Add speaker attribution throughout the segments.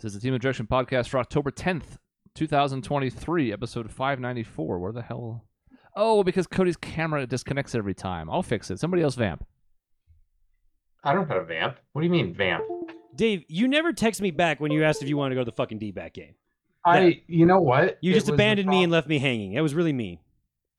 Speaker 1: This is the Team of Direction podcast for October 10th, 2023, episode 594. Where the hell? Oh, because Cody's camera disconnects every time. I'll fix it. Somebody else vamp.
Speaker 2: I don't have a vamp. What do you mean vamp?
Speaker 3: Dave, you never text me back when you asked if you wanted to go to the fucking D-back game.
Speaker 2: I, you know what?
Speaker 3: You
Speaker 2: It
Speaker 3: just abandoned me and left me hanging. It was really mean.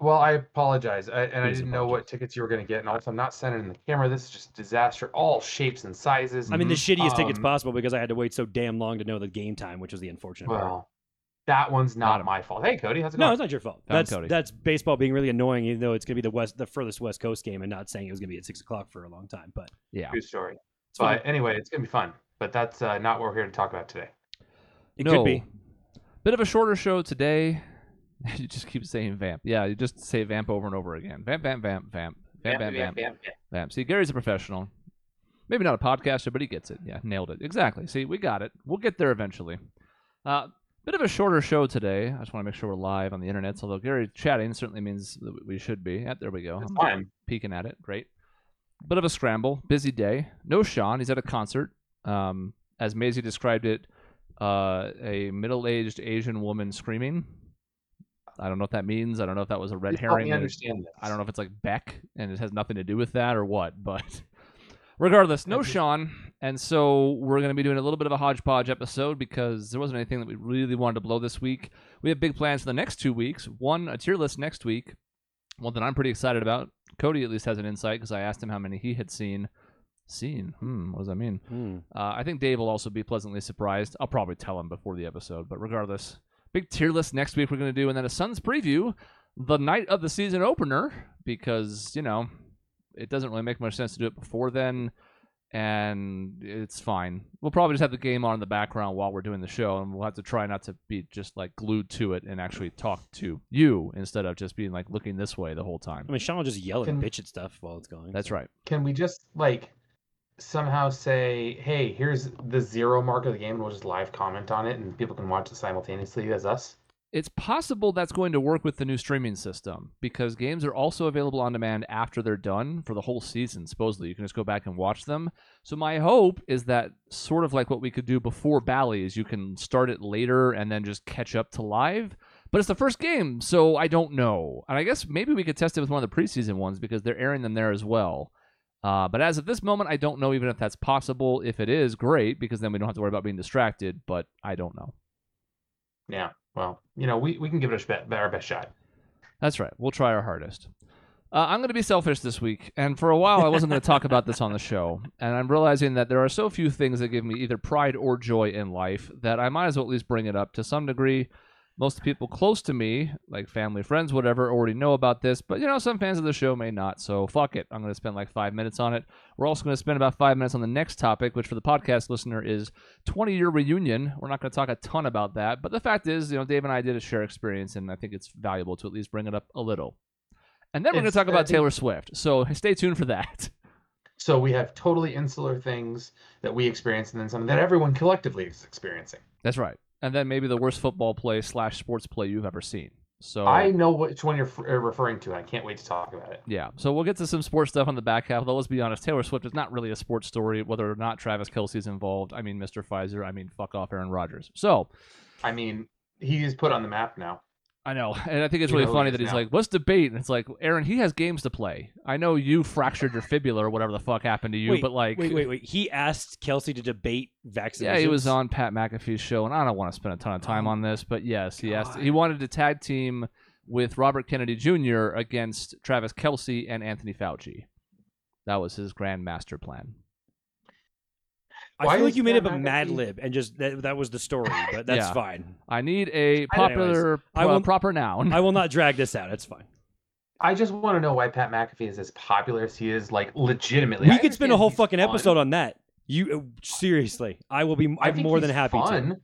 Speaker 2: Well, I apologize, I, and I
Speaker 3: Please
Speaker 2: didn't know what tickets you were going to get, and also I'm not sending in the camera. This is just disaster, all shapes and sizes.
Speaker 3: I mean, the shittiest tickets
Speaker 2: Um,
Speaker 3: possible because I had to wait so damn long to know the game time, which was the unfortunate part.
Speaker 2: Well, that one's not,
Speaker 1: Not
Speaker 2: my fault. Hey, Cody, how's it going?
Speaker 3: No,
Speaker 2: going?
Speaker 3: it's not your fault.
Speaker 1: Found
Speaker 3: That's
Speaker 1: Cody.
Speaker 3: that's baseball being really annoying, even though it's gonna be the west, the furthest West Coast game, and not saying it was gonna be at six o'clock for a long time. But
Speaker 1: Yeah.
Speaker 2: True story.
Speaker 3: it's fine.
Speaker 2: But anyway, it's going to be fun. But that's uh, not what we're here to talk about today.
Speaker 3: it
Speaker 1: no.
Speaker 3: could be.
Speaker 1: Bit of a shorter show today. you just keep saying vamp. Yeah, you just say vamp over and over again. Vamp, vamp, vamp, vamp. Vamp, vamp, vamp, vamp.
Speaker 2: vamp.
Speaker 1: See, Gary's a professional. Maybe not a podcaster, but he gets it. Yeah, nailed it. Exactly. See, we got it. We'll get there eventually. Uh, bit of a shorter show today. I just want to make sure we're live on the internet. Although Gary chatting certainly means that we should be. Yeah, there we go.
Speaker 2: That's
Speaker 1: I'm
Speaker 2: fine.
Speaker 1: peeking at it. Great. Bit of a scramble. Busy day. No Sean. He's at a concert. Um, as Maisie described it, uh, a middle-aged Asian woman screaming. I don't know what that means. I don't know if that was a red
Speaker 2: Please help
Speaker 1: herring.
Speaker 2: me understand this.
Speaker 1: I don't know if it's like Beck and it has nothing to do with that or what, but regardless, no
Speaker 2: just-
Speaker 1: Sean. And so we're going to be doing a little bit of a hodgepodge episode because there wasn't anything that we really wanted to blow this week. We have big plans for the next two weeks. One, a tier list next week, one that I'm pretty excited about. Cody at least has an insight because I asked him how many he had seen. Seen? Hmm, what does that mean?
Speaker 3: Hmm.
Speaker 1: Uh, I think Dave will also be pleasantly surprised. I'll probably tell him before the episode, but regardless, big tier list next week we're going to do, and then a Suns preview the night of the season opener because you know it doesn't really make much sense to do it before then, and it's fine. We'll probably just have the game on in the background while we're doing the show, and we'll have to try not to be just like glued to it and actually talk to you instead of just being like looking this way the whole time.
Speaker 3: I mean, Sean will just yell and
Speaker 2: Can-
Speaker 3: bitch at stuff while it's going.
Speaker 1: That's
Speaker 3: so.
Speaker 1: right.
Speaker 2: Can we just like somehow say, hey, here's the zero mark of the game, and we'll just live comment on it, and people can watch it simultaneously as us?
Speaker 1: It's possible that's going to work with the new streaming system because games are also available on demand after they're done for the whole season. Supposedly, you can just go back and watch them. So my hope is that sort of like what we could do before Bally's, you can start it later and then just catch up to live. But it's the first game, so I don't know. And I guess maybe we could test it with one of the preseason ones because they're airing them there as well. Uh, but as of this moment, I don't know even if that's possible. If it is, great, because then we don't have to worry about being distracted. But I don't know.
Speaker 2: Yeah. Well, you know, we, we can give it a sh- our best shot.
Speaker 1: That's right. We'll try our hardest. Uh, I'm going to be selfish this week, and for a while I wasn't going to talk about this on the show, and I'm realizing that there are so few things that give me either pride or joy in life that I might as well at least bring it up to some degree. Most people close to me, like family, friends, whatever, already know about this, but you know, some fans of the show may not, so fuck it. I'm going to spend like five minutes on it. We're also going to spend about five minutes on the next topic, which for the podcast listener is 20 year reunion. We're not going to talk a ton about that, but the fact is, you know, Dave and I did a share experience, and I think it's valuable to at least bring it up a little. And then we're going to talk about Taylor Swift, so stay tuned for that.
Speaker 2: So we have totally insular things that we experience, and then something that everyone collectively is experiencing.
Speaker 1: That's right. And then maybe the worst football play slash sports play you've ever seen. So
Speaker 2: I know which one you're f- uh, referring to, and I can't wait to talk about it.
Speaker 1: Yeah, so we'll get to some sports stuff on the back half. Though let's be honest, Taylor Swift is not really a sports story, whether or not Travis Kelce's involved. I mean, Mr. Pfizer. I mean, fuck off, Aaron Rodgers. So
Speaker 2: I mean, he is put on the map now.
Speaker 1: I know, and I think it's
Speaker 2: You
Speaker 1: really
Speaker 2: know
Speaker 1: funny that he's
Speaker 2: now.
Speaker 1: like, "Let's debate," and it's like, Aaron, he has games to play. I know you fractured your fibula or whatever the fuck happened to you,
Speaker 3: wait,
Speaker 1: but like,
Speaker 3: wait, wait, wait. He asked Kelce to debate vaccination.
Speaker 1: Yeah, he was on Pat McAfee's show, and I don't want to spend a ton of time
Speaker 3: Oh,
Speaker 1: on this, but yes, he asked. He wanted to tag team with Robert Kennedy Jr. against Travis Kelce and Anthony Fauci. That was his grand master plan.
Speaker 3: I feel like you made up a Mad Lib and just that, that was the story, but that's
Speaker 1: Yeah.
Speaker 3: fine.
Speaker 1: I need a popular,
Speaker 3: I
Speaker 1: pro-
Speaker 3: will-
Speaker 1: proper noun.
Speaker 3: I will not drag this out. It's fine.
Speaker 2: I just want to know why Pat McAfee is as popular as he is. Like legitimately,
Speaker 3: we
Speaker 2: I
Speaker 3: could spend a
Speaker 2: understand
Speaker 3: whole
Speaker 2: he's
Speaker 3: fucking
Speaker 2: fun.
Speaker 3: episode on that. You uh, seriously, I will be.
Speaker 2: I
Speaker 3: I'm
Speaker 2: think
Speaker 3: more
Speaker 2: he's
Speaker 3: than happy to.
Speaker 2: fun.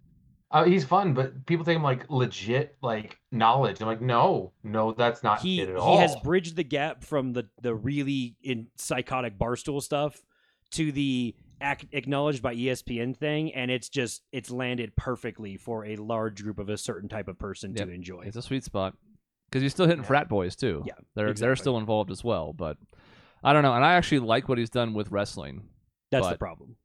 Speaker 2: Uh, he's fun, but people take him like legit, like knowledge. I'm like, no, no, that's not
Speaker 3: He
Speaker 2: it at all.
Speaker 3: he has bridged the gap from the the really in psychotic barstool stuff to the ac- acknowledged by ESPN thing, and it's just it's landed perfectly for a large group of a certain type of person
Speaker 1: Yep.
Speaker 3: to enjoy.
Speaker 1: It's a sweet spot because he's still hitting
Speaker 2: Yeah.
Speaker 1: frat boys too.
Speaker 3: Yeah,
Speaker 1: they're they're still involved as well. But I don't know, and I actually like what he's done with wrestling.
Speaker 3: That's the problem.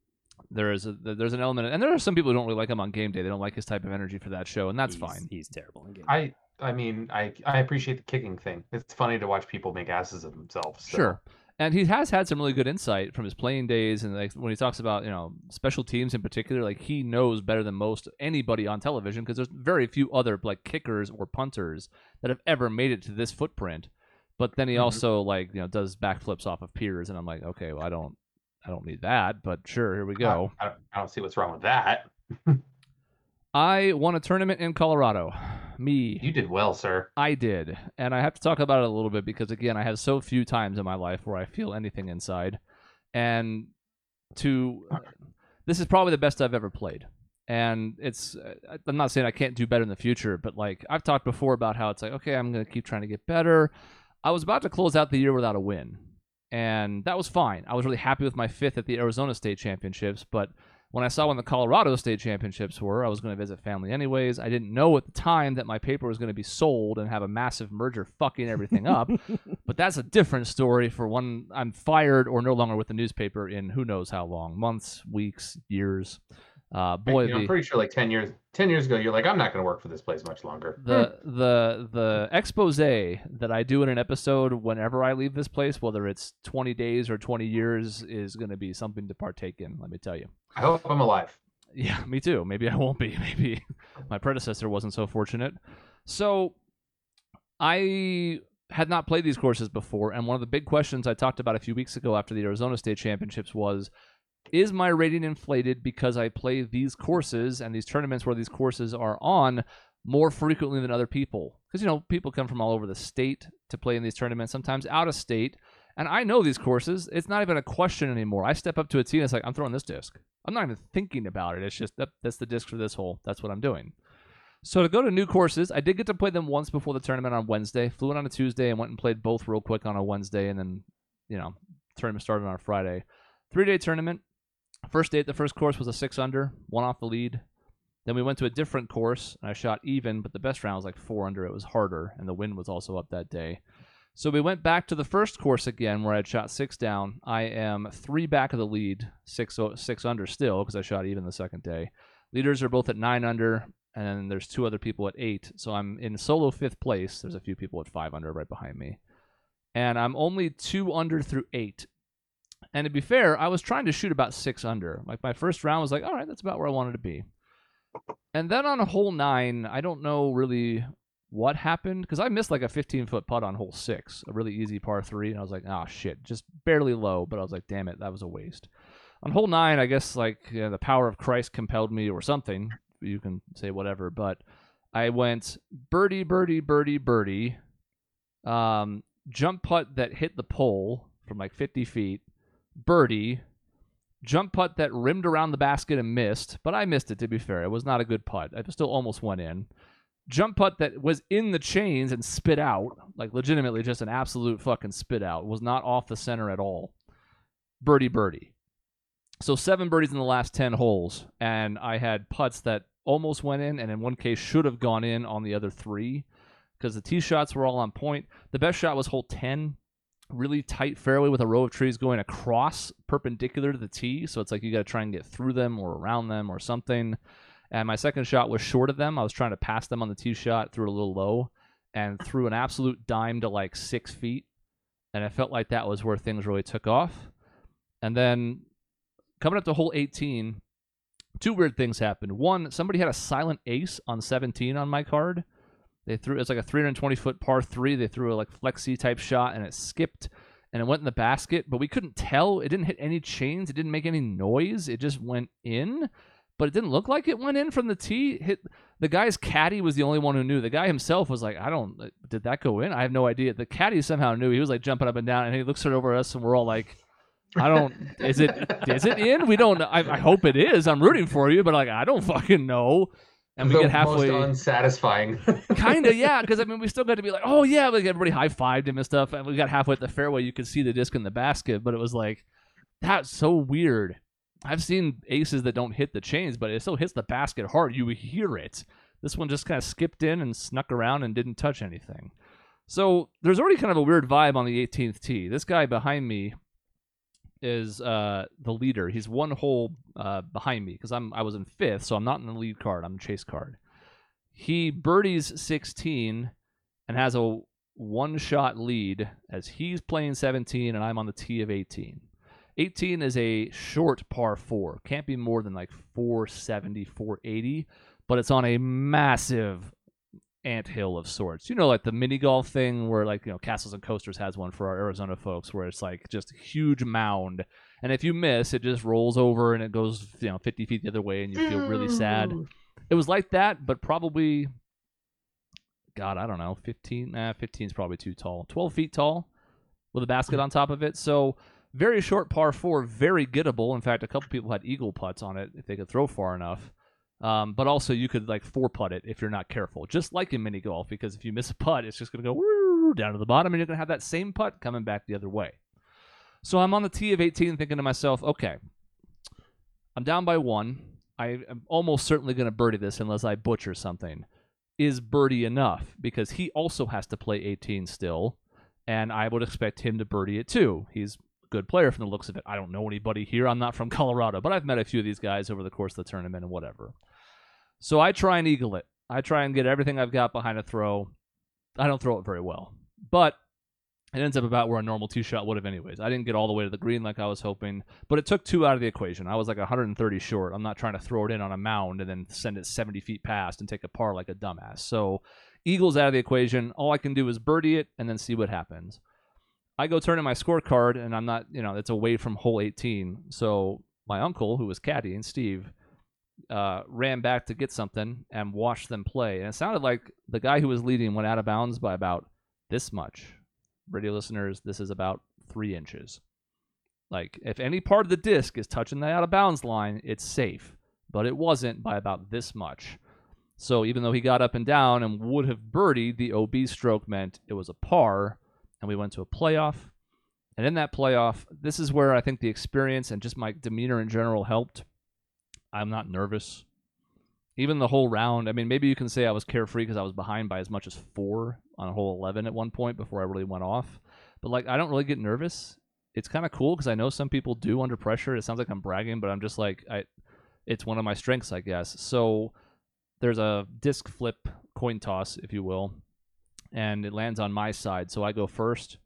Speaker 1: There is a there's an element, and there are some people who don't really like him on game day. They don't like his type of energy for that show, and that's
Speaker 3: He's-
Speaker 1: fine.
Speaker 3: He's terrible in game.
Speaker 2: I, I mean, I, I appreciate the kicking thing. It's funny to watch people make asses of themselves. so-
Speaker 1: Sure. And he has had some really good insight from his playing days, and like when he talks about you know special teams in particular, like he knows better than most anybody on television because there's very few other like kickers or punters that have ever made it to this footprint. But then he
Speaker 2: Mhm.
Speaker 1: also like you know does backflips off of piers, and I'm like, okay, well I don't I don't need that, but sure, here we go.
Speaker 2: I, I, don't, I don't see what's wrong with that.
Speaker 1: I won a tournament in Colorado. Me.
Speaker 2: You did well, sir.
Speaker 1: I did, and I have to talk about it a little bit because again, I have so few times in my life where I feel anything inside, and to this is probably the best I've ever played. And it's uh, I'm not saying I can't do better in the future, but like I've talked before about how it's like okay, I'm gonna keep trying to get better. I was about to close out the year without a win, and that was fine. I was really happy with my fifth at the Arizona State Championships, but when I saw when the Colorado State Championships were, I was going to visit family anyways. I didn't know at the time that my paper was going to be sold and have a massive merger fucking everything up. but that's a different story for when I'm fired or no longer with the newspaper in who knows how long months, weeks, years. Uh, boy,
Speaker 2: You know, I'm pretty sure like ten years, ten years ago, you're like, I'm not going to work for this place much longer.
Speaker 1: the the the expose that I do in an episode whenever I leave this place, whether it's 20 days or 20 years, is going to be something to partake in. Let me tell you.
Speaker 2: I hope I'm alive.
Speaker 1: Yeah, me too. Maybe I won't be. Maybe my predecessor wasn't so fortunate. So I had not played these courses before, and one of the big questions I talked about a few weeks ago after the Arizona State Championships was is my rating inflated because I play these courses and these tournaments where these courses are on more frequently than other people? Because, you know, people come from all over the state to play in these tournaments, sometimes out of state. And I know these courses. It's not even a question anymore. I step up to a tee and it's like, I'm throwing this disc. I'm not even thinking about it. It's just, that, that's the disc for this hole. That's what I'm doing. So to go to new courses, I did get to play them once before the tournament on Wednesday. Flew in on a Tuesday and went and played both real quick on a Wednesday, and then, you know, tournament started on a Friday. Three day tournament. First day the first course was a six under, one off the lead. Then we went to a different course, and I shot even, but the best round was like four under. It was harder, and the wind was also up that day. So we went back to the first course again, where I'd shot six down. I am three back of the lead, six six under still because I shot even the second day. Leaders are both at nine under, and there's two other people at eight. So I'm in solo fifth place. There's a few people at five under right behind me, and I'm only two under through eight. And to be fair, I was trying to shoot about six under. Like my first round was like, all right, that's about where I wanted to be. And then on hole nine, I don't know really what happened because I missed like a 15 foot putt on hole six, a really easy par three, and I was like, oh shit, just barely low. But I was like, damn it, that was a waste. On hole nine, I guess like you know, the power of Christ compelled me or something. You can say whatever, but I went birdie, birdie, birdie, birdie, um, jump putt that hit the pole from like 50 feet, birdie, jump putt that rimmed around the basket and missed, but I missed it to be fair. It was not a good putt. I still almost went in. Jump putt that was in the chains and spit out, like legitimately just an absolute fucking spit out, was not off the center at all. Birdie, birdie. So seven birdies in the last 10 holes, and I had putts that almost went in, and in one case should have gone in on the other three because the tee shots were all on point. The best shot was hole 10, really tight fairway with a row of trees going across perpendicular to the tee. So it's like you got to try and get through them or around them or something. And my second shot was short of them. I was trying to pass them on the tee shot, threw a little low, and threw an absolute dime to like six feet. And I felt like that was where things really took off. And then coming up to hole 18, two weird things happened. One, somebody had a silent ace on 17 on my card. They threw it's like a 320 foot par three. They threw a like flexi type shot and it skipped and it went in the basket, but we couldn't tell. It didn't hit any chains. It didn't make any noise. It just went in, but it didn't look like it went in from the tee. Hit the guy's caddy was the only one who knew. The guy himself was like, "I don't. Did that go in? I have no idea." The caddy somehow knew. He was like jumping up and down, and he looks right over us, and we're all like. I don't. Is it? Is it in? We don't. I, I hope it is. I'm rooting for you, but like I don't fucking know. And we
Speaker 2: the
Speaker 1: get halfway.
Speaker 2: most unsatisfying.
Speaker 1: kind of yeah because i mean we still got to be like oh yeah like everybody high-fived him and stuff and we got halfway at the fairway you could see the disc in the basket but it was like that's so weird i've seen aces that don't hit the chains but it still hits the basket hard you hear it this one just kind of skipped in and snuck around and didn't touch anything so there's already kind of a weird vibe on the 18th tee this guy behind me is uh, the leader he's one hole uh, behind me because i'm i was in fifth so i'm not in the lead card i'm chase card he birdies 16 and has a one shot lead as he's playing 17 and I'm on the tee of 18. 18 is a short par 4. Can't be more than like 470, 480, but it's on a massive ant hill of sorts. You know, like the mini golf thing where like, you know, Castles and Coasters has one for our Arizona folks where it's like just a huge mound. And if you miss, it just rolls over and it goes, you know, 50 feet the other way and you feel really sad it was like that, but probably, God, I don't know, 15, nah, 15 is probably too tall. 12 feet tall with a basket on top of it. So very short par four, very gettable. In fact, a couple people had eagle putts on it if they could throw far enough. Um, but also you could like four putt it if you're not careful, just like in mini golf, because if you miss a putt, it's just gonna go woo, down to the bottom, and you're gonna have that same putt coming back the other way. So I'm on the tee of 18, thinking to myself, okay, I'm down by one. I am almost certainly going to birdie this unless I butcher something. Is birdie enough? Because he also has to play 18 still, and I would expect him to birdie it too. He's a good player from the looks of it. I don't know anybody here. I'm not from Colorado, but I've met a few of these guys over the course of the tournament and whatever. So I try and eagle it. I try and get everything I've got behind a throw. I don't throw it very well, but it ends up about where a normal tee shot would have anyways. I didn't get all the way to the green like I was hoping, but it took two out of the equation. I was like 130 short. I'm not trying to throw it in on a mound and then send it 70 feet past and take a par like a dumbass. So Eagles out of the equation. All I can do is birdie it and then see what happens. I go turn in my scorecard and I'm not, you know, it's away from hole 18. So my uncle, who was caddying, Steve, uh, ran back to get something and watched them play. And it sounded like the guy who was leading went out of bounds by about this much radio listeners, this is about three inches. Like, if any part of the disc is touching the out of bounds line, it's safe. But it wasn't by about this much. So even though he got up and down and would have birdied, the OB stroke meant it was a par, and we went to a playoff. And in that playoff, this is where I think the experience and just my demeanor in general helped. I'm not nervous. Even the whole round, I mean, maybe you can say I was carefree because I was behind by as much as four on a hole 11 at one point before I really went off. But like, I don't really get nervous. It's kind of cool because I know some people do under pressure. It sounds like I'm bragging, but I'm just like, I, it's one of my strengths, I guess. So there's a disc flip coin toss, if you will, and it lands on my side. So I go first.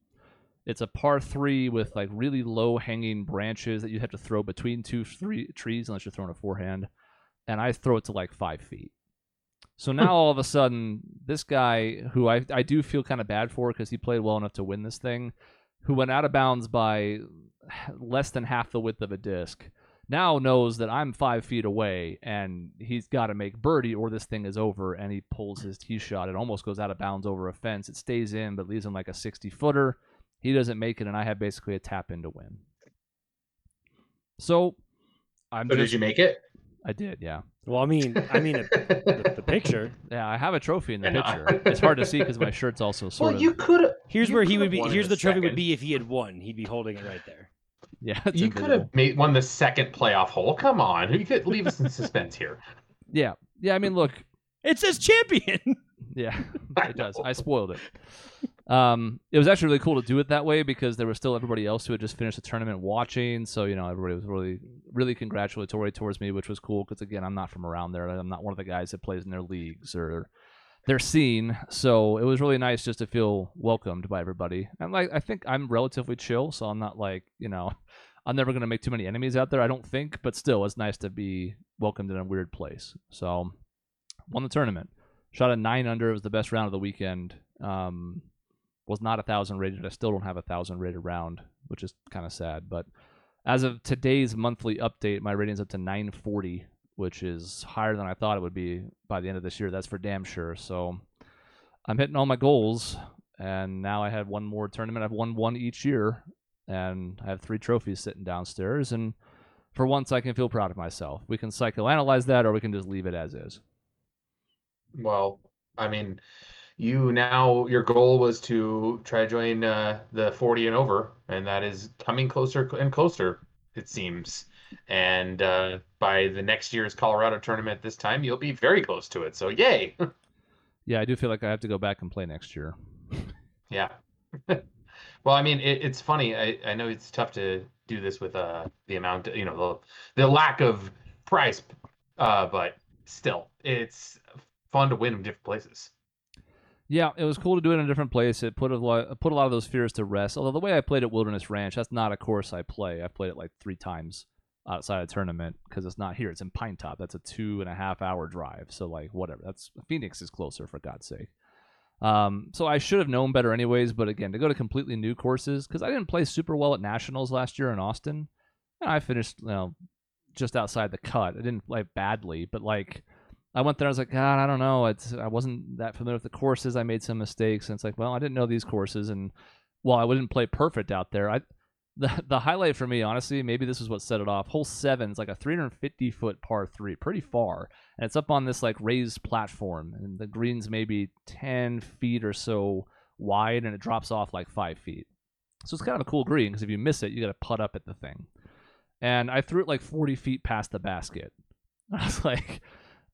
Speaker 1: It's a par three with like really low hanging branches that you have to throw between two three trees unless you're throwing a forehand. And I throw it to like five feet. So hmm. now all of a sudden, this guy who I, I do feel kind of bad for because he played well enough to win this thing, who went out of bounds by less than half the width of a disc, now knows that I'm five feet away and he's got to make birdie or this thing is over. And he pulls his tee shot. It almost goes out of bounds over a fence. It stays in, but leaves him like a 60 footer. He doesn't make it, and I have basically a tap in to win. So I'm
Speaker 2: So
Speaker 1: just,
Speaker 2: did you make it?
Speaker 1: I did, yeah.
Speaker 3: Well, I mean, I mean, it, the, the picture.
Speaker 1: Yeah, I have a trophy in the
Speaker 2: I know.
Speaker 1: picture. it's hard to see because my shirt's also sort
Speaker 2: well,
Speaker 1: of.
Speaker 2: you could.
Speaker 3: Here's
Speaker 2: you
Speaker 3: where he would be.
Speaker 2: won in
Speaker 3: Here's the trophy would be if he had won. He'd be holding it right there.
Speaker 1: Yeah, it's
Speaker 2: You could have made won the second playoff hole. Come on, you could leave us in suspense here.
Speaker 1: Yeah, yeah. I mean, look,
Speaker 3: It says champion.
Speaker 1: yeah, it does. I spoiled it. Um, it was actually really cool to do it that way because there was still everybody else who had just finished the tournament watching. So you know, everybody was really, really congratulatory towards me, which was cool because again, I'm not from around there. I'm not one of the guys that plays in their leagues or their scene. So it was really nice just to feel welcomed by everybody. And like, I think I'm relatively chill, so I'm not like you know. I'm never gonna make too many enemies out there, I don't think, but still, it's nice to be welcomed in a weird place. So, won the tournament. Shot a nine under. It was the best round of the weekend. Um, was not a thousand rated. I still don't have a thousand rated round, which is kind of sad. But as of today's monthly update, my rating's up to 940, which is higher than I thought it would be by the end of this year. That's for damn sure. So I'm hitting all my goals, and now I have one more tournament. I've won one each year, and I have three trophies sitting downstairs. And for once, I can feel proud of myself. We can psychoanalyze that, or we can just leave it as is.
Speaker 2: Well, I mean, you now your goal was to try to join uh, the 40 and over, and that is coming closer and closer, it seems. And uh, by the next year's Colorado tournament, this time you'll be very close to it. So yay!
Speaker 1: Yeah, I do feel like I have to go back and play next year.
Speaker 2: yeah. well, I mean, it, it's funny. I, I know it's tough to do this with uh the amount, you know, the the lack of price, uh, but still, it's fun to win in different places.
Speaker 1: Yeah, it was cool to do it in a different place. It put a lot, put a lot of those fears to rest. Although the way I played at Wilderness Ranch, that's not a course I play. I've played it like three times outside a tournament because it's not here. It's in Pinetop. That's a two and a half hour drive. So like whatever. That's Phoenix is closer for God's sake. Um, so I should have known better anyways. But again, to go to completely new courses because I didn't play super well at nationals last year in Austin. And I finished you know just outside the cut. I didn't play badly, but like. I went there. I was like, God, I don't know. It's I wasn't that familiar with the courses. I made some mistakes, and it's like, well, I didn't know these courses, and well, I wouldn't play perfect out there, I the the highlight for me, honestly, maybe this is what set it off. Hole seven is like a 350 foot par three, pretty far, and it's up on this like raised platform, and the green's maybe 10 feet or so wide, and it drops off like five feet. So it's kind of a cool green because if you miss it, you got to putt up at the thing. And I threw it like 40 feet past the basket. I was like,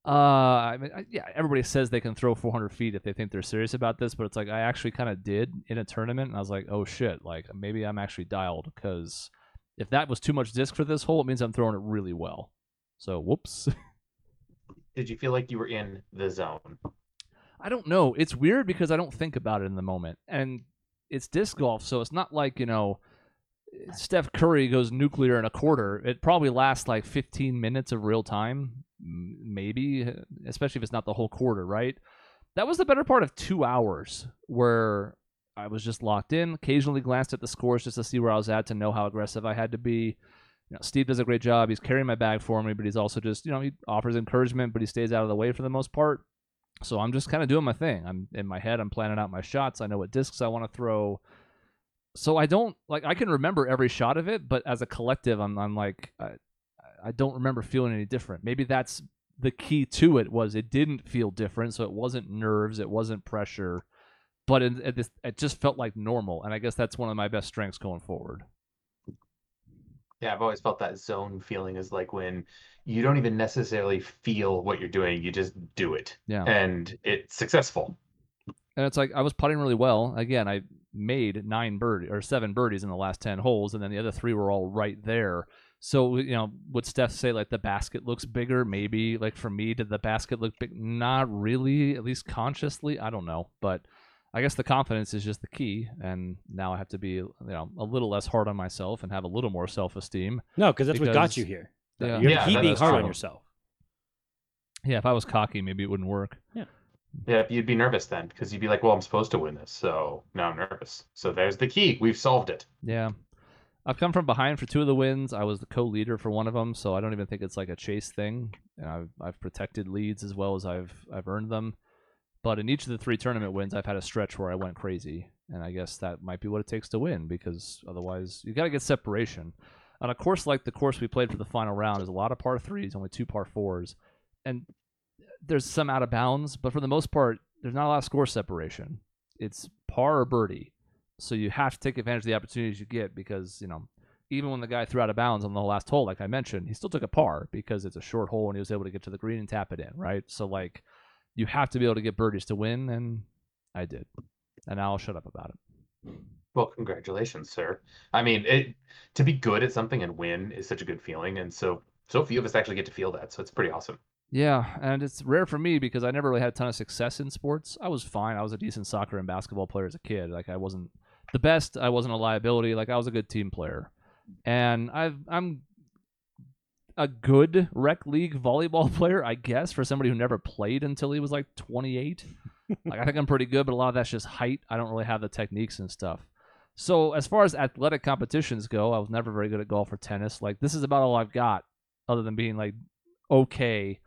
Speaker 1: uh, I mean, I, yeah, everybody says they can throw 400 feet if they think they're serious about this, but it's like I actually kind of did in a tournament, and I was like, oh shit, like maybe I'm actually dialed because if that was too much disc for this hole, it means I'm throwing it really well. So whoops.
Speaker 2: Did you feel like you were in the zone?
Speaker 1: I don't know. It's weird because I don't think about it in the moment, and it's disc golf, so it's not like you know. Steph Curry goes nuclear in a quarter. It probably lasts like 15 minutes of real time, maybe, especially if it's not the whole quarter, right? That was the better part of two hours where I was just locked in, occasionally glanced at the scores just to see where I was at to know how aggressive I had to be. You know, Steve does a great job. He's carrying my bag for me, but he's also just, you know, he offers encouragement, but he stays out of the way for the most part. So I'm just kind of doing my thing. I'm in my head, I'm planning out my shots. I know what discs I want to throw. So I don't like I can remember every shot of it, but as a collective, I'm I'm like I, I don't remember feeling any different. Maybe that's the key to it was it didn't feel different, so it wasn't nerves, it wasn't pressure, but it, it, it just felt like normal, and I guess that's one of my best strengths going forward.
Speaker 2: Yeah, I've always felt that zone feeling is like when you don't even necessarily feel what you're doing, you just do it.
Speaker 1: Yeah.
Speaker 2: And it's successful.
Speaker 1: And it's like I was putting really well. Again, I made nine bird or seven birdies in the last ten holes, and then the other three were all right there. So you know, would Steph say like the basket looks bigger? Maybe like for me, did the basket look big? Not really, at least consciously. I don't know, but I guess the confidence is just the key. And now I have to be you know a little less hard on myself and have a little more self esteem.
Speaker 3: No, because that's what got you here.
Speaker 1: Yeah.
Speaker 3: You're
Speaker 2: Yeah,
Speaker 3: keep
Speaker 2: that
Speaker 3: being
Speaker 2: is
Speaker 3: hard on yourself.
Speaker 1: Yeah, if I was cocky, maybe it wouldn't work.
Speaker 2: Yeah, you'd be nervous then because you'd be like, well, I'm supposed to win this. So now I'm nervous. So there's the key. We've solved it.
Speaker 1: Yeah. I've come from behind for two of the wins. I was the co-leader for one of them, so I don't even think it's like a chase thing. And I've I've protected leads as well as I've I've earned them. But in each of the three tournament wins, I've had a stretch where I went crazy, and I guess that might be what it takes to win because otherwise you got to get separation. On a course like the course we played for the final round, there's a lot of par threes, only two par fours, and there's some out of bounds, but for the most part, there's not a lot of score separation. It's par or birdie. So you have to take advantage of the opportunities you get because, you know, even when the guy threw out of bounds on the last hole, like I mentioned, he still took a par because it's a short hole and he was able to get to the green and tap it in, right? So like you have to be able to get birdies to win, and I did. And I'll shut up about it.
Speaker 2: Well, congratulations, sir. I mean, it to be good at something and win is such a good feeling, and so so few of us actually get to feel that. So it's pretty awesome.
Speaker 1: Yeah, and it's rare for me because I never really had a ton of success in sports. I was fine. I was a decent soccer and basketball player as a kid. Like I wasn't the best. I wasn't a liability. Like I was a good team player, and I've I'm a good rec league volleyball player, I guess, for somebody who never played until he was like 28. like I think I'm pretty good, but a lot of that's just height. I don't really have the techniques and stuff. So as far as athletic competitions go, I was never very good at golf or tennis. Like this is about all I've got, other than being like okay,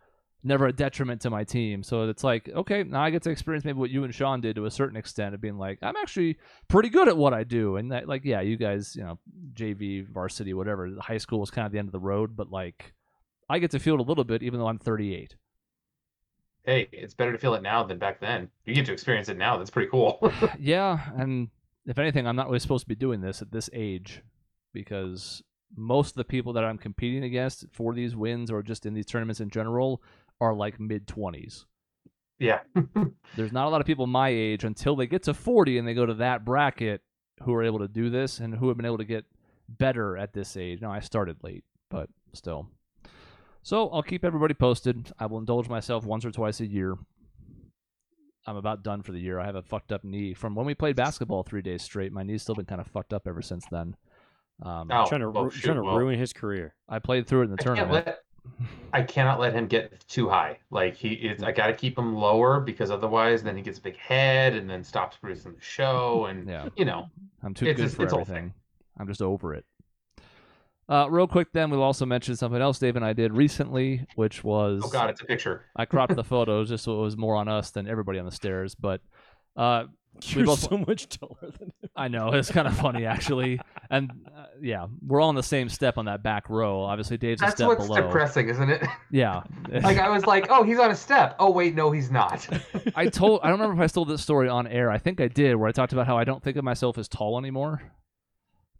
Speaker 1: never a detriment to my team. So it's like okay, now I get to experience maybe what you and Sean did to a certain extent of being like I'm actually pretty good at what I do. And that, like yeah, you guys, you know, JV, varsity, whatever, high school was kind of the end of the road, but like I get to feel it a little bit, even though I'm 38.
Speaker 2: Hey, it's better to feel it now than back then. You get to experience it now. That's pretty cool.
Speaker 1: yeah, and if anything, I'm not really supposed to be doing this at this age because most of the people that I'm competing against for these wins or just in these tournaments in general are like mid 20s.
Speaker 2: yeah.
Speaker 1: There's not a lot of people my age until they get to 40 and they go to that bracket who are able to do this and who have been able to get better at this age. Now, I started late, but still. So I'll keep everybody posted. I will indulge myself once or twice a year. I'm about done for the year. I have a fucked up knee from when we played basketball three days straight. My knee's still been kind of fucked up ever since then. Um,
Speaker 2: Oh,
Speaker 3: trying to
Speaker 2: well, shoot,
Speaker 3: trying to
Speaker 2: well,
Speaker 3: ruin his career.
Speaker 1: I played through it in the
Speaker 2: I can't
Speaker 1: tournament.
Speaker 2: let I cannot let him get too high. Like he is I gotta keep him lower because otherwise then he gets a big head and then stops producing the show and
Speaker 1: Yeah.
Speaker 2: you know.
Speaker 1: I'm too good
Speaker 2: just-
Speaker 1: for everything. I'm just over it. Uh, real quick, then we'll also mention something else Dave and I did recently, which was
Speaker 2: Oh god, it's a picture.
Speaker 1: I cropped the photos just so it was more on us than everybody on the stairs. But uh,
Speaker 3: You're
Speaker 1: both-
Speaker 3: so much taller than him.
Speaker 1: I know it's kind of funny actually, and uh, yeah, we're all on the same step on that back row. Obviously, Dave's a
Speaker 2: That's
Speaker 1: step
Speaker 2: what's
Speaker 1: below.
Speaker 2: depressing, isn't it?
Speaker 1: Yeah,
Speaker 2: like I was like, oh, he's on a step. Oh wait, no, he's not.
Speaker 1: I told I don't remember if I told this story on air. I think I did, where I talked about how I don't think of myself as tall anymore.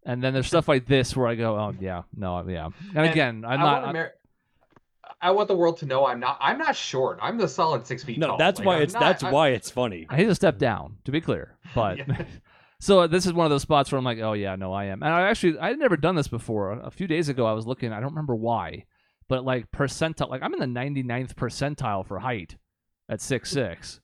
Speaker 1: And then there's stuff like this where I go, oh yeah, no, yeah. And,
Speaker 2: And
Speaker 1: again, I'm
Speaker 2: I
Speaker 1: not.
Speaker 2: want Amer- I want the world to know I'm not. I'm not short. I'm the solid six feet
Speaker 3: No,
Speaker 2: tall.
Speaker 3: that's
Speaker 2: Like,
Speaker 3: why
Speaker 2: I'm
Speaker 3: it's
Speaker 2: not-
Speaker 3: that's
Speaker 2: I'm-
Speaker 3: why it's funny.
Speaker 1: I need to step down, to be clear. But
Speaker 2: Yeah.
Speaker 1: so this is one of those spots where I'm like, oh yeah, no, I am. And I actually I had never done this before. A few days ago, I was looking. I don't remember why, but like percentile, like I'm in the 99th percentile for height at six six.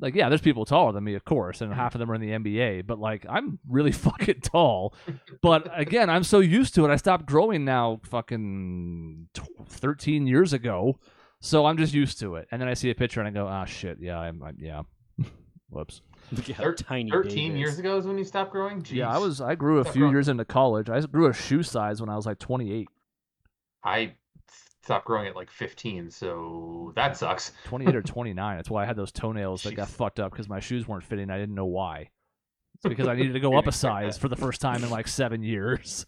Speaker 1: Like yeah, there's people taller than me, of course, and half of them are in the NBA. But like I'm really fucking tall. But again, I'm so used to it. I stopped growing now, fucking tw- 13 years ago. So I'm just used to it. And then I see a picture and I go, ah, shit, yeah, I'm, I, yeah. Whoops.
Speaker 3: Look at how
Speaker 2: Thir-
Speaker 3: tiny.
Speaker 2: Thirteen
Speaker 3: Dave
Speaker 2: years ago is when you stopped growing.
Speaker 1: Yeah, I was I grew a
Speaker 2: Stop
Speaker 1: few
Speaker 2: growing.
Speaker 1: years into college. I grew a shoe size when I was like 28.
Speaker 2: I stopped growing at like 15, so that sucks.
Speaker 1: 28 or 29. That's why I had those toenails that got fucked up because my shoes weren't fitting. I didn't know why. It's because I needed to go up a size for the first time in like seven years.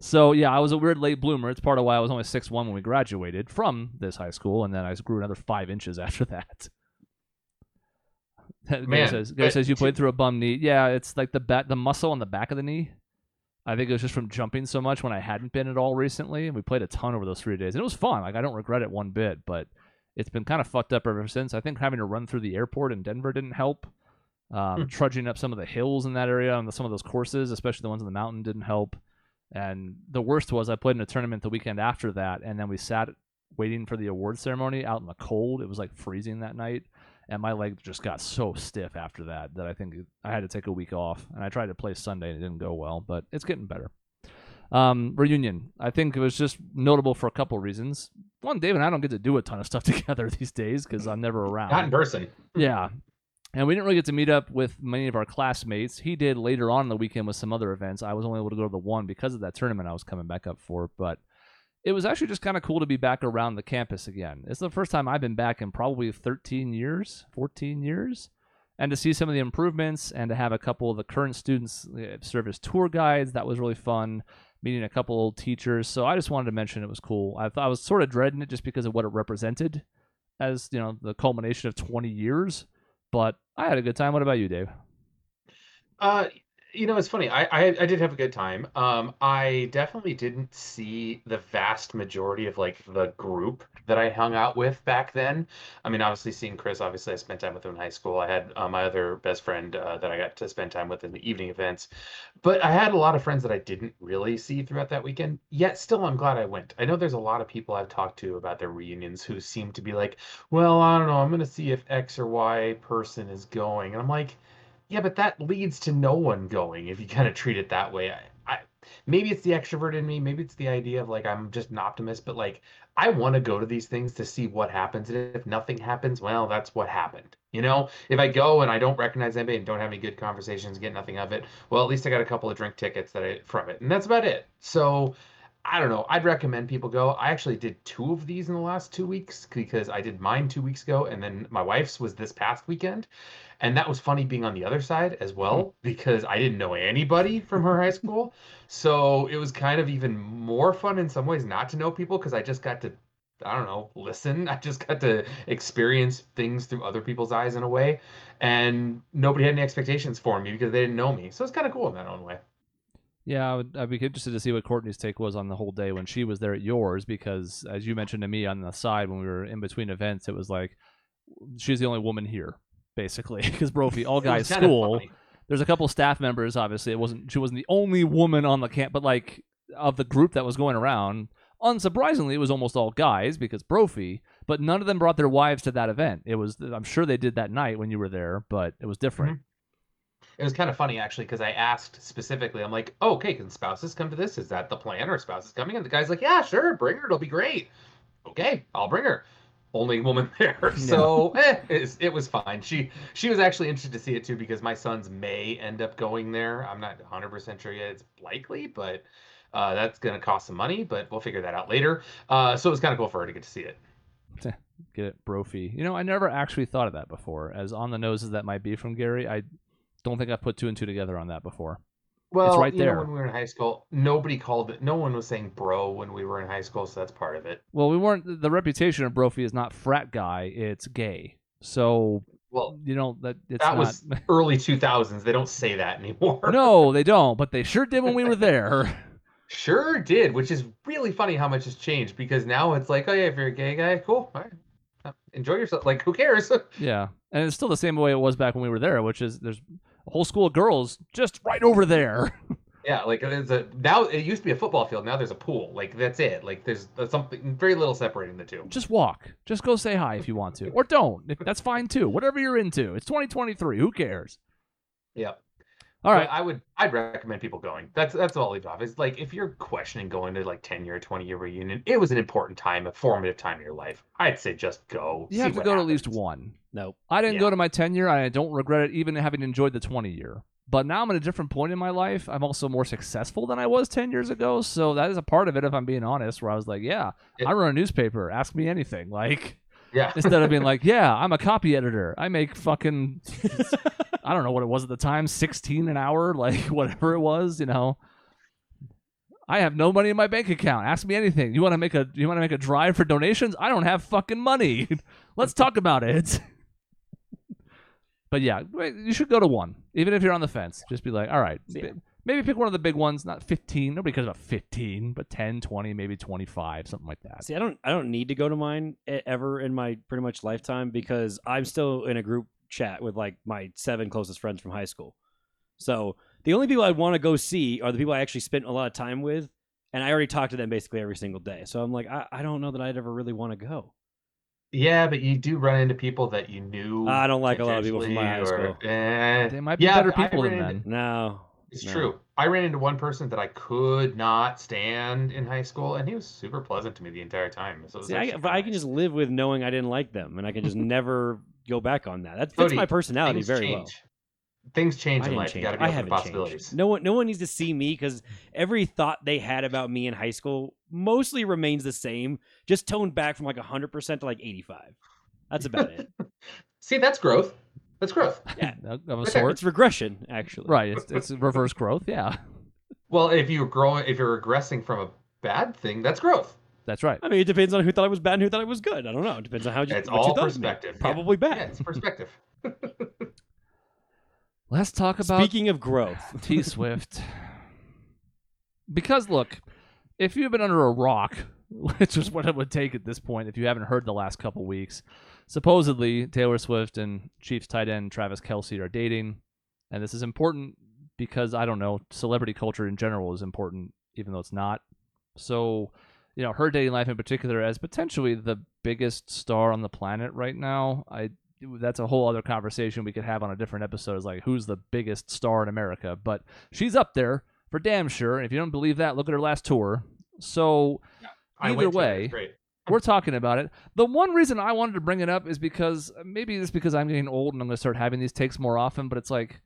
Speaker 1: So yeah, I was a weird late bloomer. It's part of why I was only six one when we graduated from this high school, and then I grew another five inches after that. Gary
Speaker 2: Man,
Speaker 1: says, Gary says you
Speaker 2: to-
Speaker 1: played through a bum knee. Yeah, it's like the back, the muscle on the back of the knee. I think it was just from jumping so much when I hadn't been at all recently. And we played a ton over those three days, and it was fun. Like I don't regret it one bit, but it's been kind of fucked up ever since. I think having to run through the airport in Denver didn't help. Um,
Speaker 2: Hmm.
Speaker 1: trudging up some of the hills in that area on the, some of those courses, especially the ones in the mountain, didn't help. And the worst was I played in a tournament the weekend after that, and then we sat waiting for the award ceremony out in the cold. It was like freezing that night, and my leg just got so stiff after that that I think I had to take a week off. And I tried to play Sunday and it didn't go well, but it's getting better. Um, reunion. I think it was just notable for a couple reasons. One, Dave and I don't get to do a ton of stuff together these days because I'm never around.
Speaker 2: Not in person.
Speaker 1: Yeah. And we didn't really get to meet up with many of our classmates. He did later on in the weekend with some other events. I was only able to go to the one because of that tournament I was coming back up for. But it was actually just kind of cool to be back around the campus again. It's the first time I've been back in probably 13 years, 14 years. And to see some of the improvements and to have a couple of the current students uh, serve as tour guides, that was really fun. Meeting a couple old teachers. So I just wanted to mention it was cool. I I was sort of dreading it just because of what it represented as, you know, the culmination of 20 years but I had a good time. What about you, Dave?
Speaker 2: Uh, you know, it's funny. I, I I did have a good time. Um, I definitely didn't see the vast majority of like the group that I hung out with back then. I mean, obviously seeing Chris. Obviously, I spent time with him in high school. I had uh, my other best friend uh, that I got to spend time with in the evening events. But I had a lot of friends that I didn't really see throughout that weekend. Yet, still, I'm glad I went. I know there's a lot of people I've talked to about their reunions who seem to be like, "Well, I don't know. I'm gonna see if X or Y person is going," and I'm like. Yeah, but that leads to no one going if you kind of treat it that way. I, I maybe it's the extrovert in me, maybe it's the idea of like I'm just an optimist, but like I want to go to these things to see what happens. And if nothing happens, well, that's what happened. You know, if I go and I don't recognize anybody and don't have any good conversations, get nothing of it, well, at least I got a couple of drink tickets that I from it, and that's about it. So I don't know. I'd recommend people go. I actually did two of these in the last two weeks because I did mine two weeks ago, and then my wife's was this past weekend, and that was funny being on the other side as well mm-hmm. because I didn't know anybody from her high school, so it was kind of even more fun in some ways not to know people because I just got to. I don't know, listen. I just got to experience things through other people's eyes in a way. And nobody had any expectations for me because they didn't know me. So it's kind of cool in that own way.
Speaker 1: Yeah, I would, I'd be interested to see what Courtney's take was on the whole day when she was there at yours, because as you mentioned to me on the side when we were in between events, it was like she's the only woman here, basically, because Brophy all guys school. There's a couple staff members, obviously. It wasn't she wasn't the only woman on the camp, but like of the group that was going around, unsurprisingly, it was almost all guys because Brophy. But none of them brought their wives to that event. It was I'm sure they did that night when you were there, but it was different.
Speaker 2: It was kind of funny actually because I asked specifically. I'm like, oh, "Okay, can spouses come to this? Is that the plan? Or spouses coming?" And the guy's like, "Yeah, sure, bring her. It'll be great." Okay, I'll bring her. Only woman there, so eh, it's- it was fine. She she was actually interested to see it too because my sons may end up going there. I'm not 100 percent sure yet. It's likely, but uh, that's gonna cost some money. But we'll figure that out later. Uh, so it was kind of cool for her to get to see it.
Speaker 1: get it, Brophy. You know, I never actually thought of that before. As on the nose as that might be from Gary, I don't think I've put two and two together on that before.
Speaker 2: Well, it's
Speaker 1: right
Speaker 2: you know,
Speaker 1: there.
Speaker 2: when we were in high school, nobody called it. No one was saying "bro" when we were in high school, so that's part of it.
Speaker 1: Well, we weren't. The reputation of Brophy is not frat guy; it's gay. So
Speaker 2: Well,
Speaker 1: you know that it's
Speaker 2: that
Speaker 1: not.
Speaker 2: was early 2000s. They don't say that anymore.
Speaker 1: no, they don't. But they sure did when we were there.
Speaker 2: Sure did, which is really funny how much has changed because now it's like, oh yeah, if you're a gay guy, cool, all right. Enjoy yourself. Like, who cares?
Speaker 1: yeah, and it's still the same way it was back when we were there, which is there's a whole school of girls just right over there.
Speaker 2: yeah, like there's a now it used to be a football field. Now there's a pool. Like that's it. Like there's, there's something very little separating the two.
Speaker 1: just walk. Just go say hi if you want to, or don't. That's fine too. Whatever you're into. It's 2023. Who cares?
Speaker 2: Yeah.
Speaker 1: All right.
Speaker 2: But I would I'd recommend people going. That's that's all leave off. Is like if you're questioning going to like 10 year, 20 year reunion, it was an important time, a formative time in your life. I'd say just go.
Speaker 1: You have to go to at least one.
Speaker 3: Nope.
Speaker 1: I didn't
Speaker 2: Yeah.
Speaker 1: go to my 10 year. I don't regret it, even having enjoyed the 20 year. But now I'm at a different point in my life. I'm also more successful than I was 10 years ago. So that is a part of it, if I'm being honest, where I was like, yeah,
Speaker 2: It-
Speaker 1: I run a newspaper. Ask me anything. Like,
Speaker 2: Yeah.
Speaker 1: instead of being like, yeah, I'm a copy editor. I make fucking, I don't know what it was at the time, 16 an hour, like whatever it was, you know. I have no money in my bank account. Ask me anything. You want to make a you want to make a drive for donations? I don't have fucking money. Let's talk about it. but yeah, you should go to one, even if you're on the fence. Just be like, all right,
Speaker 3: Yeah.
Speaker 1: Maybe pick one of the big ones, not 15. Nobody cares about 15, but 10, 20, maybe 25, something like that.
Speaker 3: See, I don't I don't need to go to mine ever in my pretty much lifetime because I'm still in a group chat with like my seven closest friends from high school. So the only people I'd want to go see are the people I actually spent a lot of time with, and I already talk to them basically every single day. So I'm like, I, I don't know that I'd ever really want to go.
Speaker 2: Yeah, but you do run into people that you knew.
Speaker 3: I don't like a lot of people from my high school.
Speaker 2: or- eh,
Speaker 1: They might be
Speaker 2: yeah,
Speaker 1: better
Speaker 2: I
Speaker 1: people than
Speaker 2: ran
Speaker 1: men.
Speaker 3: No,
Speaker 2: It's
Speaker 3: No.
Speaker 2: true. I ran into one person that I could not stand in high school, and he was super pleasant to me the entire time. So
Speaker 3: See, I, but I can just live with knowing I didn't like them, and I can just never go back on that. That fits
Speaker 2: Cody,
Speaker 3: my personality very well.
Speaker 2: change. Things change in life. You got to be
Speaker 3: I
Speaker 2: open to possibilities.
Speaker 3: changed. No one, no one needs to see me because every thought they had about me in high school mostly remains the same, just toned back from like hundred percent to like eighty-five. That's about it.
Speaker 2: See, that's growth. That's growth.
Speaker 3: Yeah,
Speaker 1: Of a
Speaker 2: Okay.
Speaker 1: sort.
Speaker 3: it's regression actually.
Speaker 1: Right. It's, it's reverse growth. Yeah.
Speaker 2: Well, if you're growing, if you're regressing from a bad thing, that's growth.
Speaker 1: That's right.
Speaker 3: I mean, it depends on who thought I was bad and who thought I was good. I don't know. It depends on how you.
Speaker 2: It's
Speaker 3: what you
Speaker 2: all
Speaker 3: thought of
Speaker 2: perspective. Yeah.
Speaker 3: Probably bad.
Speaker 2: Yeah, it's perspective.
Speaker 1: Let's talk about
Speaker 3: Speaking of growth,
Speaker 1: T Swift. Because look, if you've been under a rock, which is what it would take at this point, if you haven't heard the last couple weeks, supposedly Taylor Swift and Chiefs tight end Travis Kelce are dating, and this is important because I don't know, celebrity culture in general is important, even though it's not. So, you know, her dating life in particular, as potentially the biggest star on the planet right now, I that's a whole other conversation we could have on a different episode. Is like who's the biggest star in America, but she's up there for damn sure. And if you don't believe that, look at her last tour. So Either
Speaker 2: went to it.
Speaker 1: way, we're talking about it. The one reason I wanted to bring it up is because maybe it's because I'm getting old and I'm going to start having these takes more often. But it's like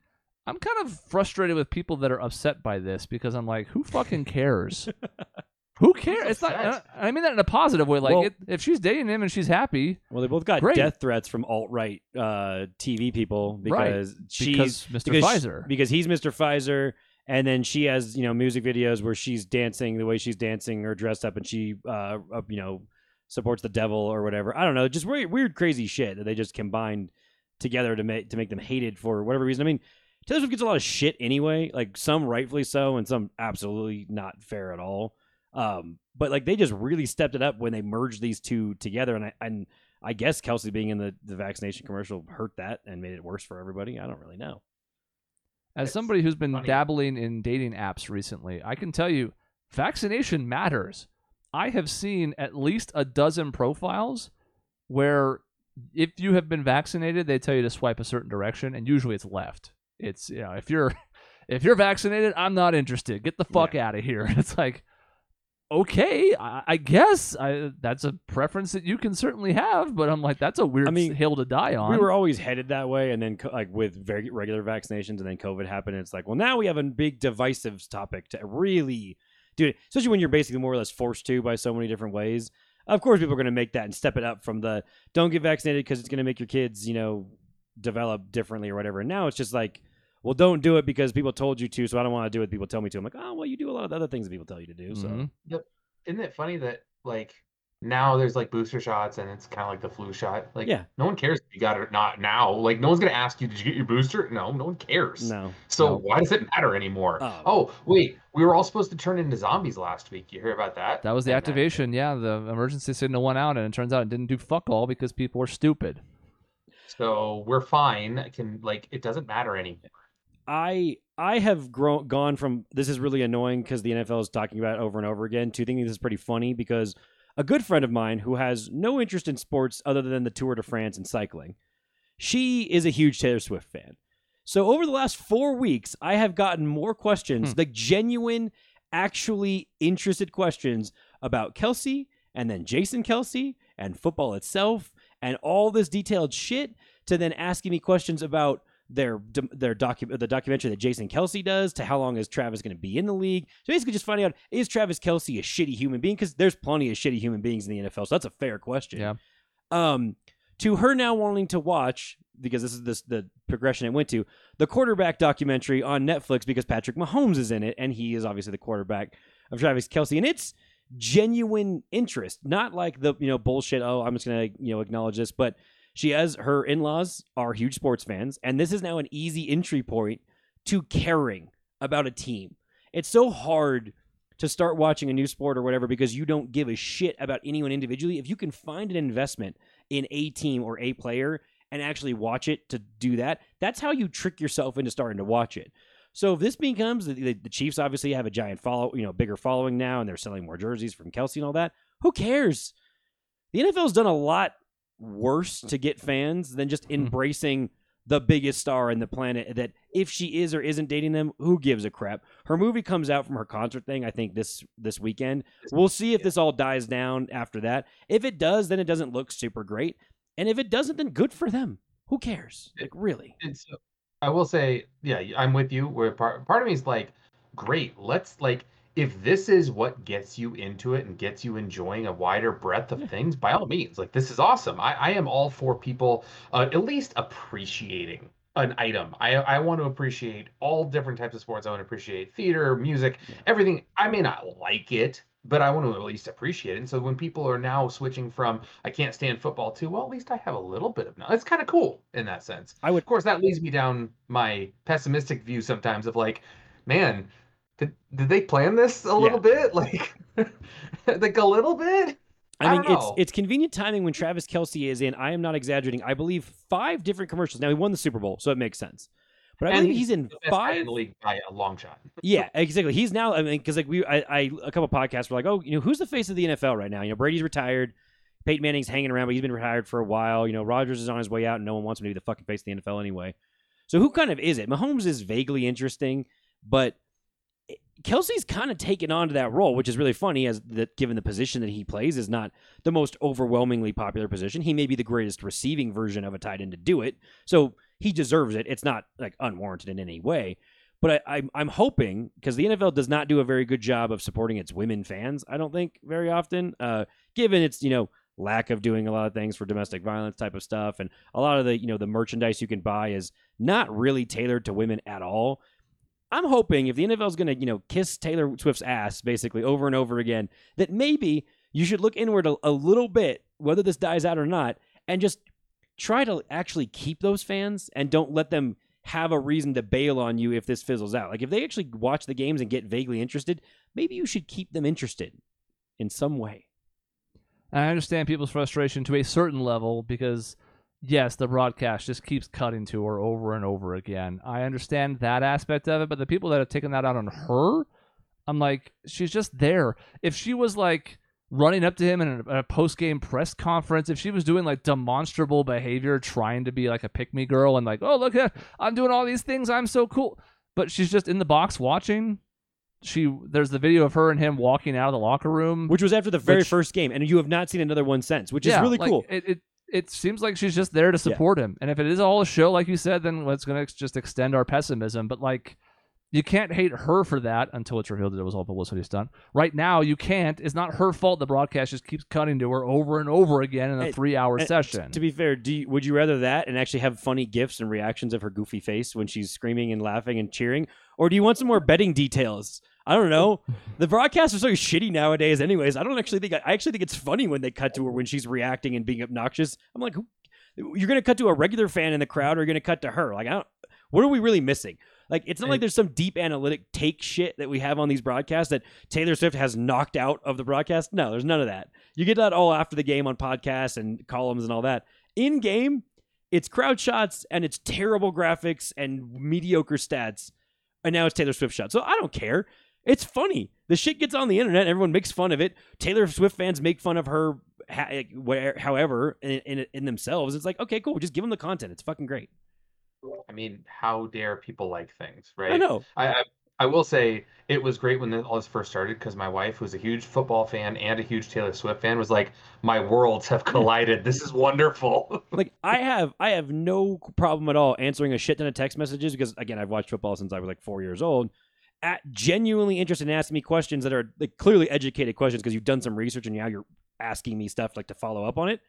Speaker 1: I'm kind of frustrated with people that are upset by this because I'm like, who fucking cares? who cares? It's not. I mean that in a positive way. Like
Speaker 3: Well-
Speaker 1: it, if she's dating him and she's happy,
Speaker 3: Well, they both got
Speaker 1: Great.
Speaker 3: death threats from alt right uh, TV people
Speaker 1: Right,
Speaker 3: because she's
Speaker 1: because Mr.
Speaker 3: because
Speaker 1: Pfizer.
Speaker 3: because he's Mr. Pfizer, and then she has you know music videos where she's dancing the way she's dancing or dressed up, and she uh, you know supports the devil or whatever. I don't know, just weird, weird crazy shit that they just combined together to make to make them hated for whatever reason. I mean, Taylor Swift gets a lot of shit anyway, like some rightfully so, and some absolutely not fair at all. Um, but like they just really stepped it up when they merged these two together, and I and I guess Kelce being in the, the vaccination commercial hurt that and made it worse for everybody. I don't really know.
Speaker 1: As somebody who's been
Speaker 2: funny.
Speaker 1: dabbling in dating apps recently, I can tell you vaccination matters. I have seen at least a dozen profiles where if you have been vaccinated, they tell you to swipe a certain direction and usually it's left. It's you know, if you're if you're vaccinated, I'm not interested. Get the fuck out of here. It's like okay, I, I guess I, that's a preference that you can certainly have, but I'm like that's a weird
Speaker 3: I mean,
Speaker 1: hill to die on.
Speaker 3: We were always headed that way, and then co- like with very regular vaccinations, and then COVID happened. And it's like, well, now we have a big divisive topic to really do it, especially when you're basically more or less forced to by so many different ways. Of course, people are going to make that and step it up from the don't get vaccinated because it's going to make your kids, you know, develop differently or whatever. And now it's just like, well, don't do it because people told you to, so I don't want to do it. People tell me to. I'm like, oh, well, you do a lot of the other things that people tell you to do. So
Speaker 1: Mhm.
Speaker 2: Isn't it funny that like now there's like booster shots and it's kind of like the flu shot. Like
Speaker 3: Yeah.
Speaker 2: no one cares if you got it or not now. Like no one's gonna ask you, did you get your booster? No, no one cares.
Speaker 3: no,
Speaker 2: So
Speaker 1: No.
Speaker 2: why does it matter anymore?
Speaker 3: Oh.
Speaker 2: Oh wait, we were all supposed to turn into zombies last week. You hear about that?
Speaker 1: That was the
Speaker 2: And
Speaker 1: activation. Yeah, the emergency signal went out, and it turns out it didn't do fuck all because people were stupid.
Speaker 2: So we're fine. It Can like it doesn't matter anymore.
Speaker 3: I I have grown gone from this is really annoying because the NFL is talking about it over and over again to thinking this is pretty funny because a good friend of mine who has no interest in sports other than the Tour de France and cycling, she is a huge Taylor Swift fan. So over the last four weeks, I have gotten more questions,
Speaker 1: Hmm.
Speaker 3: like genuine, actually interested questions about Kelce and then Jason Kelce and football itself and all this detailed shit to then asking me questions about their their docu- the documentary that Jason Kelce does to how long is Travis going to be in the league. So basically, just finding out is Travis Kelce a shitty human being because there's plenty of shitty human beings in the NFL. So that's a fair question.
Speaker 1: Yeah.
Speaker 3: Um, to her now wanting to watch because this is this the progression it went to the quarterback documentary on Netflix because Patrick Mahomes is in it and he is obviously the quarterback of Travis Kelce and it's genuine interest, not like the you know bullshit. Oh, I'm just gonna you know acknowledge this, but she has her in-laws are huge sports fans, and this is now an easy entry point to caring about a team. It's so hard to start watching a new sport or whatever because you don't give a shit about anyone individually. If you can find an investment in a team or a player and actually watch it to do that, that's how you trick yourself into starting to watch it. So if this becomes the, the, the Chiefs obviously have a giant follow, you know, bigger following now, and they're selling more jerseys from Kelce and all that. Who cares? The NFL's done a lot worse to get fans than just mm-hmm. embracing the biggest star in the planet. That if she is or isn't dating them, who gives a crap? Her movie comes out from her concert thing. I think this this weekend. We'll see if this all dies down after that. If it does, then it doesn't look super great, and if it doesn't, then good for them. Who cares? Like really?
Speaker 2: And so I will say, yeah, I'm with you. Where part part of me is like, great. Let's like, if this is what gets you into it and gets you enjoying a wider breadth of things, by all means, like this is awesome. I, I am all for people uh, at least appreciating an item. I I want to appreciate all different types of sports. I want to appreciate theater, music, everything. I may not like it, but I want to at least appreciate it. And so when people are now switching from I can't stand football to well, at least I have a little bit of now. It's kind of cool in that sense.
Speaker 3: I would
Speaker 2: Of course, that leads me down my pessimistic view sometimes of like, man, did, did they plan this a little bit? Like, like a little bit?
Speaker 3: I
Speaker 2: I
Speaker 3: mean, it's it's convenient timing when Travis Kelce is in. I am not exaggerating. I believe five different commercials. Now he won the Super Bowl, so it makes sense. But I
Speaker 2: And
Speaker 3: believe he's in
Speaker 2: The best
Speaker 3: five.
Speaker 2: in the league by a long shot.
Speaker 3: Yeah, exactly. He's now. I mean, because like we, I, I, a couple podcasts were like, oh, you know, who's the face of the NFL right now? You know, Brady's retired. Peyton Manning's hanging around, but he's been retired for a while. You know, Rodgers is on his way out, and no one wants him to be the fucking face of the NFL anyway. So who kind of is it? Mahomes is vaguely interesting, but Kelce's kind of taken on to that role, which is really funny, as that given the position that he plays is not the most overwhelmingly popular position. He may be the greatest receiving version of a tight end to do it, so he deserves it. It's not like unwarranted in any way. But I, I'm hoping because the NFL does not do a very good job of supporting its women fans. I don't think very often, uh, given its you know lack of doing a lot of things for domestic violence type of stuff, and a lot of the you know the merchandise you can buy is not really tailored to women at all. I'm hoping if the NFL is going to, you know, kiss Taylor Swift's ass basically over and over again, that maybe you should look inward a, a, little bit, whether this dies out or not, and just try to actually keep those fans and don't let them have a reason to bail on you if this fizzles out. Like if they actually watch the games and get vaguely interested, maybe you should keep them interested in some way.
Speaker 1: I understand people's frustration to a certain level because yes, the broadcast just keeps cutting to her over and over again. I understand that aspect of it, but the people that have taken that out on her, I'm like, she's just there. If she was like running up to him in a, a post game press conference, if she was doing like demonstrable behavior, trying to be like a pick me girl and like, oh, look at, I'm doing all these things, I'm so cool. But she's just in the box watching. She there's the video of her and him walking out of the locker room,
Speaker 3: which was after the very which, first game, and you have not seen another one since, which
Speaker 1: yeah,
Speaker 3: is really
Speaker 1: like,
Speaker 3: cool.
Speaker 1: It, it it seems like she's just there to support yeah. him. And if it is all a show, like you said, then it's going to just extend our pessimism. But like, you can't hate her for that until it's revealed that it was all publicity stunt. Right now, you can't. It's not her fault. The broadcast just keeps cutting to her over and over again in a three-hour session.
Speaker 3: To be fair, do you, would you rather that and actually have funny gifs and reactions of her goofy face when she's screaming and laughing and cheering, or do you want some more betting details? I don't know. The broadcasts are so shitty nowadays. Anyways, I don't actually think I actually think it's funny when they cut to her when she's reacting and being obnoxious. I'm like, who, you're gonna cut to a regular fan in the crowd, or you're gonna cut to her? Like, I don't. What are we really missing? Like, it's not like there's some deep analytic take shit that we have on these broadcasts that Taylor Swift has knocked out of the broadcast. No, there's none of that. You get that all after the game on podcasts and columns and all that. In game, it's crowd shots and it's terrible graphics and mediocre stats. And now it's Taylor Swift shots. So I don't care. It's funny. The shit gets on the internet. Everyone makes fun of it. Taylor Swift fans make fun of her, where, however, in, in, in themselves. It's like, okay, cool. Just give them the content. It's fucking great.
Speaker 2: I mean, how dare people like things, right?
Speaker 3: I know.
Speaker 2: I, I, I will say it was great when all this first started because my wife, who's a huge football fan and a huge Taylor Swift fan, was like, "My worlds have collided. This is wonderful."
Speaker 3: like I have, I have no problem at all answering a shit ton of text messages because again, I've watched football since I was like four years old at genuinely interested in asking me questions that are like clearly educated questions because you've done some research and now you're asking me stuff like to follow up on it.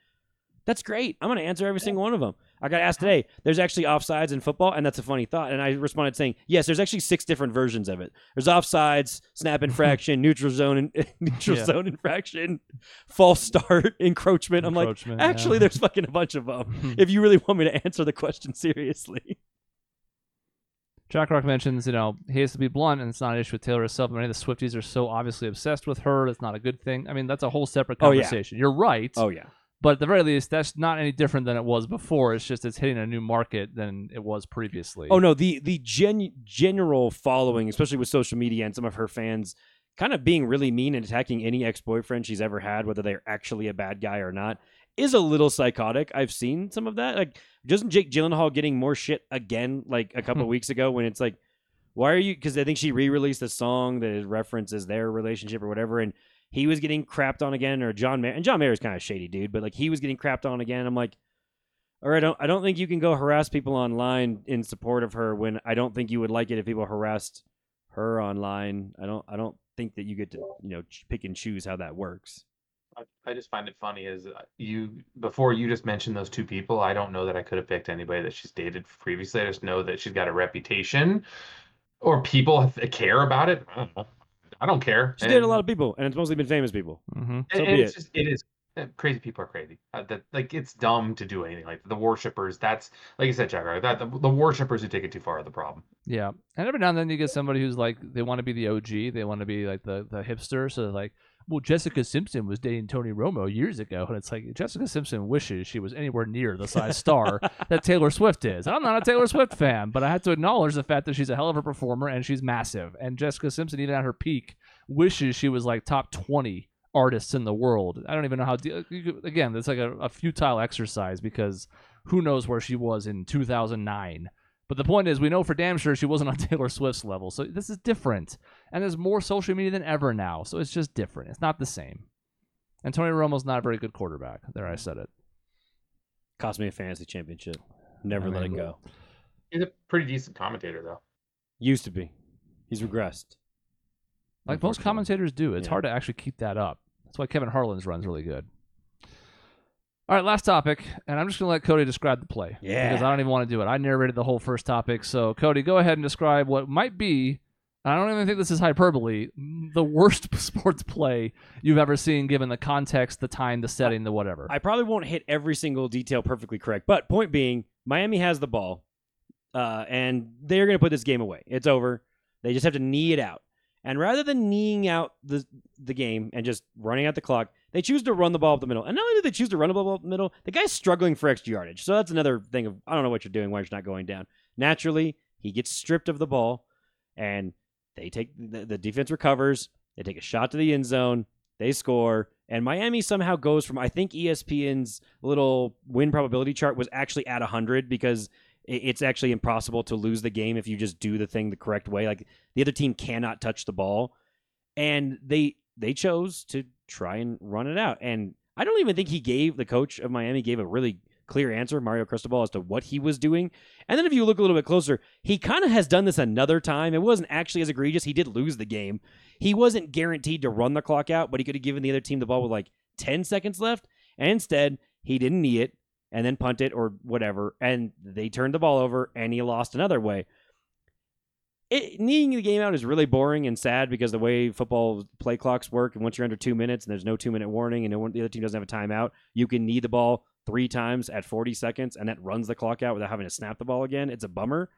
Speaker 3: That's great. I'm going to answer every single one of them. I got asked today, there's actually offsides in football, and that's a funny thought. And I responded saying, yes, there's actually six different versions of it. There's offsides, snap infraction, neutral zone, and neutral yeah. zone infraction, false start, encroachment. I'm encroachment, like, actually, yeah. there's fucking a bunch of them. if you really want me to answer the question seriously.
Speaker 1: Jack Rock mentions, you know, he has to be blunt, and it's not an issue with Taylor herself. Many of the Swifties are so obviously obsessed with her. It's not a good thing. I mean, that's a whole separate conversation. Oh, yeah. You're right.
Speaker 3: Oh yeah.
Speaker 1: But at the very least, that's not any different than it was before. It's just it's hitting a new market than it was previously.
Speaker 3: Oh no, the the gen- general following, especially with social media and some of her fans, kind of being really mean and attacking any ex boyfriend she's ever had, whether they're actually a bad guy or not, is a little psychotic. I've seen some of that. Like doesn't Jake Gyllenhaal getting more shit again like a couple weeks ago when it's like, why are you? Because I think she re-released a song that references their relationship or whatever, and he was getting crapped on again. Or John Mayer, and John Mayer is kind of shady dude, but like he was getting crapped on again. I'm like, all right, I don't, I don't think you can go harass people online in support of her when I don't think you would like it if people harassed her online. I don't, I don't think that you get to you know pick and choose how that works.
Speaker 2: I just find it funny is uh, you before you just mentioned those two people. I don't know that I could have picked anybody that she's dated previously. I just know that she's got a reputation, or people care about it. I don't, I don't care.
Speaker 3: She dated a lot of people, and it's mostly been famous people.
Speaker 1: Mm-hmm.
Speaker 2: So and, it's it. just it is uh, crazy. People are crazy. Uh, that like it's dumb to do anything like the worshippers. That's like you said, Jack. That the, the worshippers who take it too far are the problem.
Speaker 1: Yeah, and every now and then you get somebody who's like they want to be the OG. They want to be like the the hipster. So like well, Jessica Simpson was dating Tony Romo years ago, and it's like Jessica Simpson wishes she was anywhere near the size star that Taylor Swift is. I'm not a Taylor Swift fan, but I have to acknowledge the fact that she's a hell of a performer and she's massive. And Jessica Simpson, even at her peak, wishes she was like top 20 artists in the world. I don't even know how. De- again, it's like a, a futile exercise because who knows where she was in 2009 but the point is, we know for damn sure she wasn't on Taylor Swift's level. So this is different. And there's more social media than ever now, so it's just different. It's not the same. And Tony Romo's not a very good quarterback. There, I said it.
Speaker 3: Cost me a fantasy championship. Never
Speaker 1: I
Speaker 3: let it go.
Speaker 2: He's a pretty decent commentator, though.
Speaker 3: Used to be. He's regressed.
Speaker 1: Like most commentators do. It's
Speaker 3: Yeah.
Speaker 1: hard to actually keep that up. That's why Kevin Harlan's run's really good. All right, last topic, and I'm just going to let Cody describe the play.
Speaker 3: Yeah.
Speaker 1: Because I don't even want to do it. I narrated the whole first topic. So, Cody, go ahead and describe what might be, I don't even think this is hyperbole, the worst sports play you've ever seen given the context, the time, the setting, the whatever.
Speaker 3: I probably won't hit every single detail perfectly correct, but point being, Miami has the ball, uh, and they're going to put this game away. It's over. They just have to knee it out. And rather than kneeing out the the game and just running out the clock, they choose to run the ball up the middle. And not only do they choose to run the ball up the middle, the guy's struggling for extra yardage. So that's another thing of I don't know what you're doing, why you're not going down. Naturally, he gets stripped of the ball, and they take the, the defense recovers. They take a shot to the end zone. They score, and Miami somehow goes from I think ESPN's little win probability chart was actually at 100 because it's actually impossible to lose the game if you just do the thing the correct way. Like the other team cannot touch the ball, and they they chose to try and run it out. And I don't even think he gave the coach of Miami gave a really clear answer, Mario Cristobal, as to what he was doing. And then if you look a little bit closer, he kind of has done this another time. It wasn't actually as egregious. He did lose the game. He wasn't guaranteed to run the clock out, but he could have given the other team the ball with like 10 seconds left. And instead, he didn't knee it and then punt it or whatever. And they turned the ball over and he lost another way. It, kneeing the game out is really boring and sad because the way football play clocks work, and once you're under two minutes and there's no two minute warning and no one, the other team doesn't have a timeout, you can knee the ball three times at 40 seconds and that runs the clock out without having to snap the ball again. It's a bummer,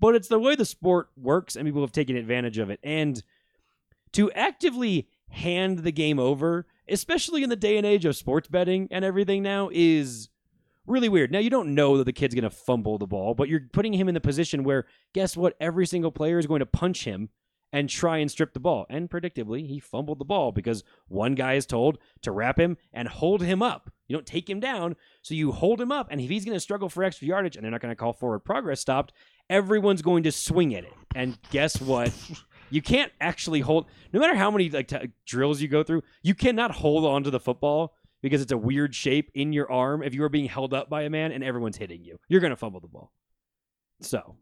Speaker 3: but it's the way the sport works and people have taken advantage of it. And to actively hand the game over, especially in the day and age of sports betting and everything now, is really weird. Now you don't know that the kid's going to fumble the ball, but you're putting him in the position where guess what? Every single player is going to punch him and try and strip the ball. And predictably, he fumbled the ball because one guy is told to wrap him and hold him up. You don't take him down, so you hold him up. And if he's going to struggle for extra yardage and they're not going to call forward progress stopped, everyone's going to swing at it. And guess what? You can't actually hold. No matter how many like t- drills you go through, you cannot hold onto the football because it's a weird shape in your arm if you are being held up by a man and everyone's hitting you. You're going to fumble the ball. So,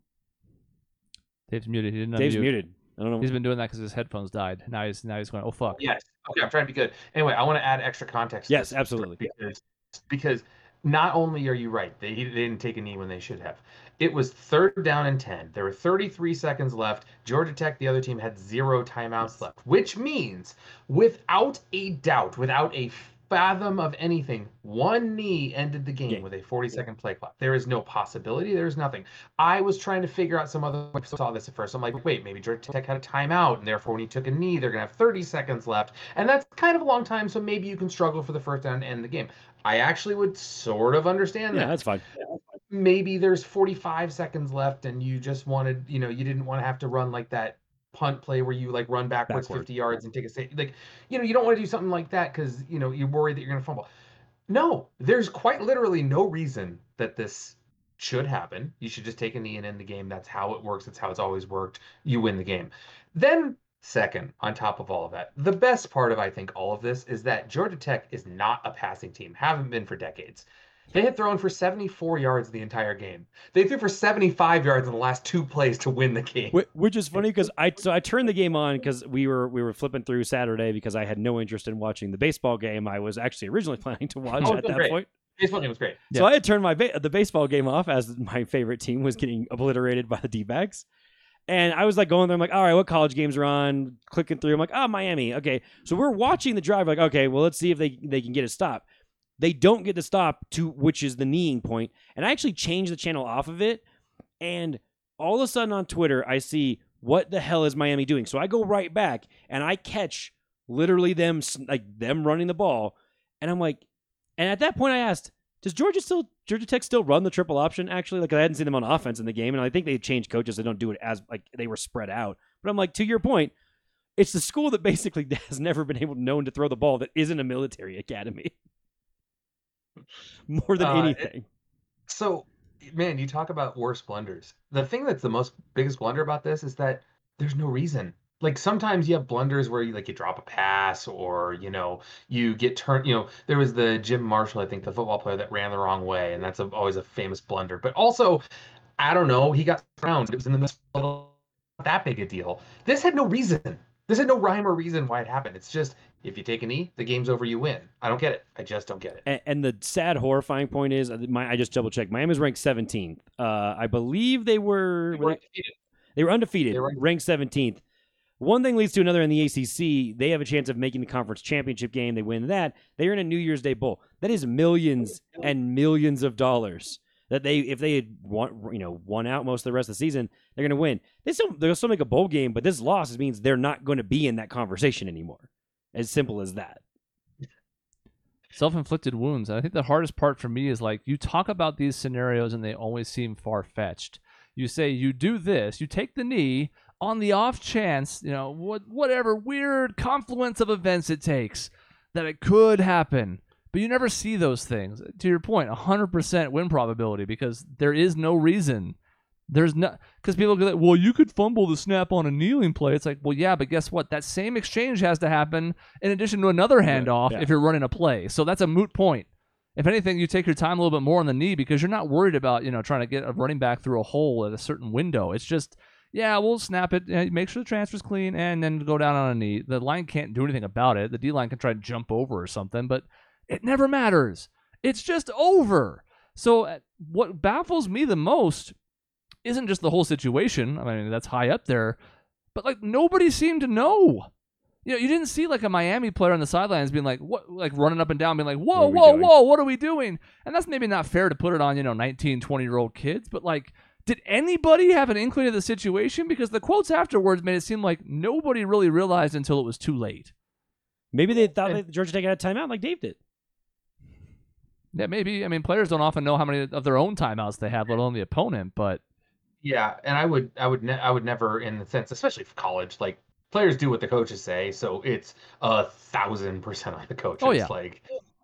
Speaker 1: Dave's muted. He didn't
Speaker 3: Dave's
Speaker 1: unmute.
Speaker 3: muted. I don't know.
Speaker 1: He's been doing that because his headphones died. Now he's now he's going. Oh fuck.
Speaker 2: Yes. Okay, I'm trying to be good. Anyway, I want to add extra context.
Speaker 3: Yes,
Speaker 2: this
Speaker 3: absolutely.
Speaker 2: Because because not only are you right, they, they didn't take a knee when they should have. It was third down and 10. There were 33 seconds left. Georgia Tech, the other team, had zero timeouts left, which means, without a doubt, without a fathom of anything, one knee ended the game with a 40 second play clock. There is no possibility. There's nothing. I was trying to figure out some other. I saw this at first. I'm like, wait, maybe Georgia Tech had a timeout, and therefore when he took a knee, they're gonna have 30 seconds left, and that's kind of a long time. So maybe you can struggle for the first down and end the game. I actually would sort of understand
Speaker 3: yeah,
Speaker 2: that.
Speaker 3: that's fine.
Speaker 2: Maybe there's 45 seconds left, and you just wanted, you know, you didn't want to have to run like that punt play where you like run backwards
Speaker 3: Backward.
Speaker 2: 50 yards and take a sa- like, you know, you don't want to do something like that because you know you're worried that you're gonna fumble. No, there's quite literally no reason that this should happen. You should just take a knee and end the game. That's how it works. That's how it's always worked. You win the game. Then, second, on top of all of that, the best part of I think all of this is that Georgia Tech is not a passing team. Haven't been for decades. They had thrown for 74 yards the entire game. They threw for 75 yards in the last two plays to win the game.
Speaker 3: Which is funny because I so I turned the game on because we were we were flipping through Saturday because I had no interest in watching the baseball game. I was actually originally planning to watch
Speaker 2: Oh,
Speaker 3: at that
Speaker 2: great.
Speaker 3: point.
Speaker 2: Baseball game was great.
Speaker 3: So I had turned my ba- the baseball game off as my favorite team was getting obliterated by the D-backs. And I was like going there, I'm like, all right, what college games are on? Clicking through, I'm like, oh, Miami. Okay, so we're watching the drive. Like, okay, well, let's see if they they can get a stop. They don't get the stop to which is the kneeing point, and I actually changed the channel off of it. And all of a sudden on Twitter, I see what the hell is Miami doing? So I go right back and I catch literally them like them running the ball, and I'm like, and at that point I asked, does Georgia still Georgia Tech still run the triple option? Actually, like I hadn't seen them on offense in the game, and I think they changed coaches. They don't do it as like they were spread out. But I'm like, to your point, it's the school that basically has never been able known to throw the ball that isn't a military academy. More than
Speaker 2: Uh, it-
Speaker 3: anything.
Speaker 2: So, man, you talk about worst blunders. The thing that's the most biggest blunder about this is that there's no reason. like sometimes you have blunders where you like you drop a pass or you know you get turned you know there was the jim marshall i think the football player that ran the wrong way and that's a, always a famous blunder but also i don't know he got round it was in the middle that big a deal this had no reason had no rhyme or reason why it happened it's just if you take a knee the game's over you win i don't get it i just don't get it
Speaker 3: And, and the sad, horrifying point is, uh, my, I just double checked. Miami's ranked 17th. Uh, I believe they were
Speaker 2: They
Speaker 3: were
Speaker 2: undefeated.
Speaker 3: they were undefeated,
Speaker 2: They were-
Speaker 3: ranked 17th. One thing leads to another in the ACC. They have a chance of making the conference championship game. They win that. They're in a New Year's Day bowl. That is millions and millions of dollars that they, if they had won, you know, won out most of the rest of the season, they're going to win. They still they'll still make a bowl game, but this loss means they're not going to be in that conversation anymore. As simple as that.
Speaker 1: self-inflicted wounds. I think the hardest part for me is like you talk about these scenarios and they always seem far-fetched. You say you do this, you take the knee on the off chance, you know, what whatever weird confluence of events it takes that it could happen. But you never see those things. To your point, 100% win probability because there is no reason. There's no because people go, like, well, you could fumble the snap on a kneeling play. It's like, well, yeah, but guess what? That same exchange has to happen in addition to another handoff
Speaker 3: yeah.
Speaker 1: if you're running a play. So that's a moot point. If anything, you take your time a little bit more on the knee because you're not worried about you know trying to get a running back through a hole at a certain window. It's just yeah, we'll snap it, uh, make sure the transfer's clean, and then go down on a knee. The line can't do anything about it. The D line can try to jump over or something, but it never matters. It's just over. So uh, what baffles me the most isn't just the whole situation. I mean, that's high up there, but like nobody seemed to know. You know, you didn't see like a Miami player on the sidelines being like, what, like running up and down, being like, whoa, whoa,
Speaker 3: doing?"
Speaker 1: whoa, what are we doing? And that's maybe not fair to put it on, you know, 19, 20 year old kids, but like, did anybody have an inkling of the situation? Because the quotes afterwards made it seem like nobody really realized until it was too late.
Speaker 3: Maybe they thought
Speaker 2: And-
Speaker 3: that Georgia Tech had a timeout like Dave did.
Speaker 1: Yeah, maybe. I mean, players don't often know how many of their own timeouts they have, let alone the opponent. But
Speaker 2: Yeah, and I would, I would, ne- I would never, in the sense, especially for college, like players do what the coaches say, so it's a thousand percent on the coaches.
Speaker 1: Oh, yeah.
Speaker 2: like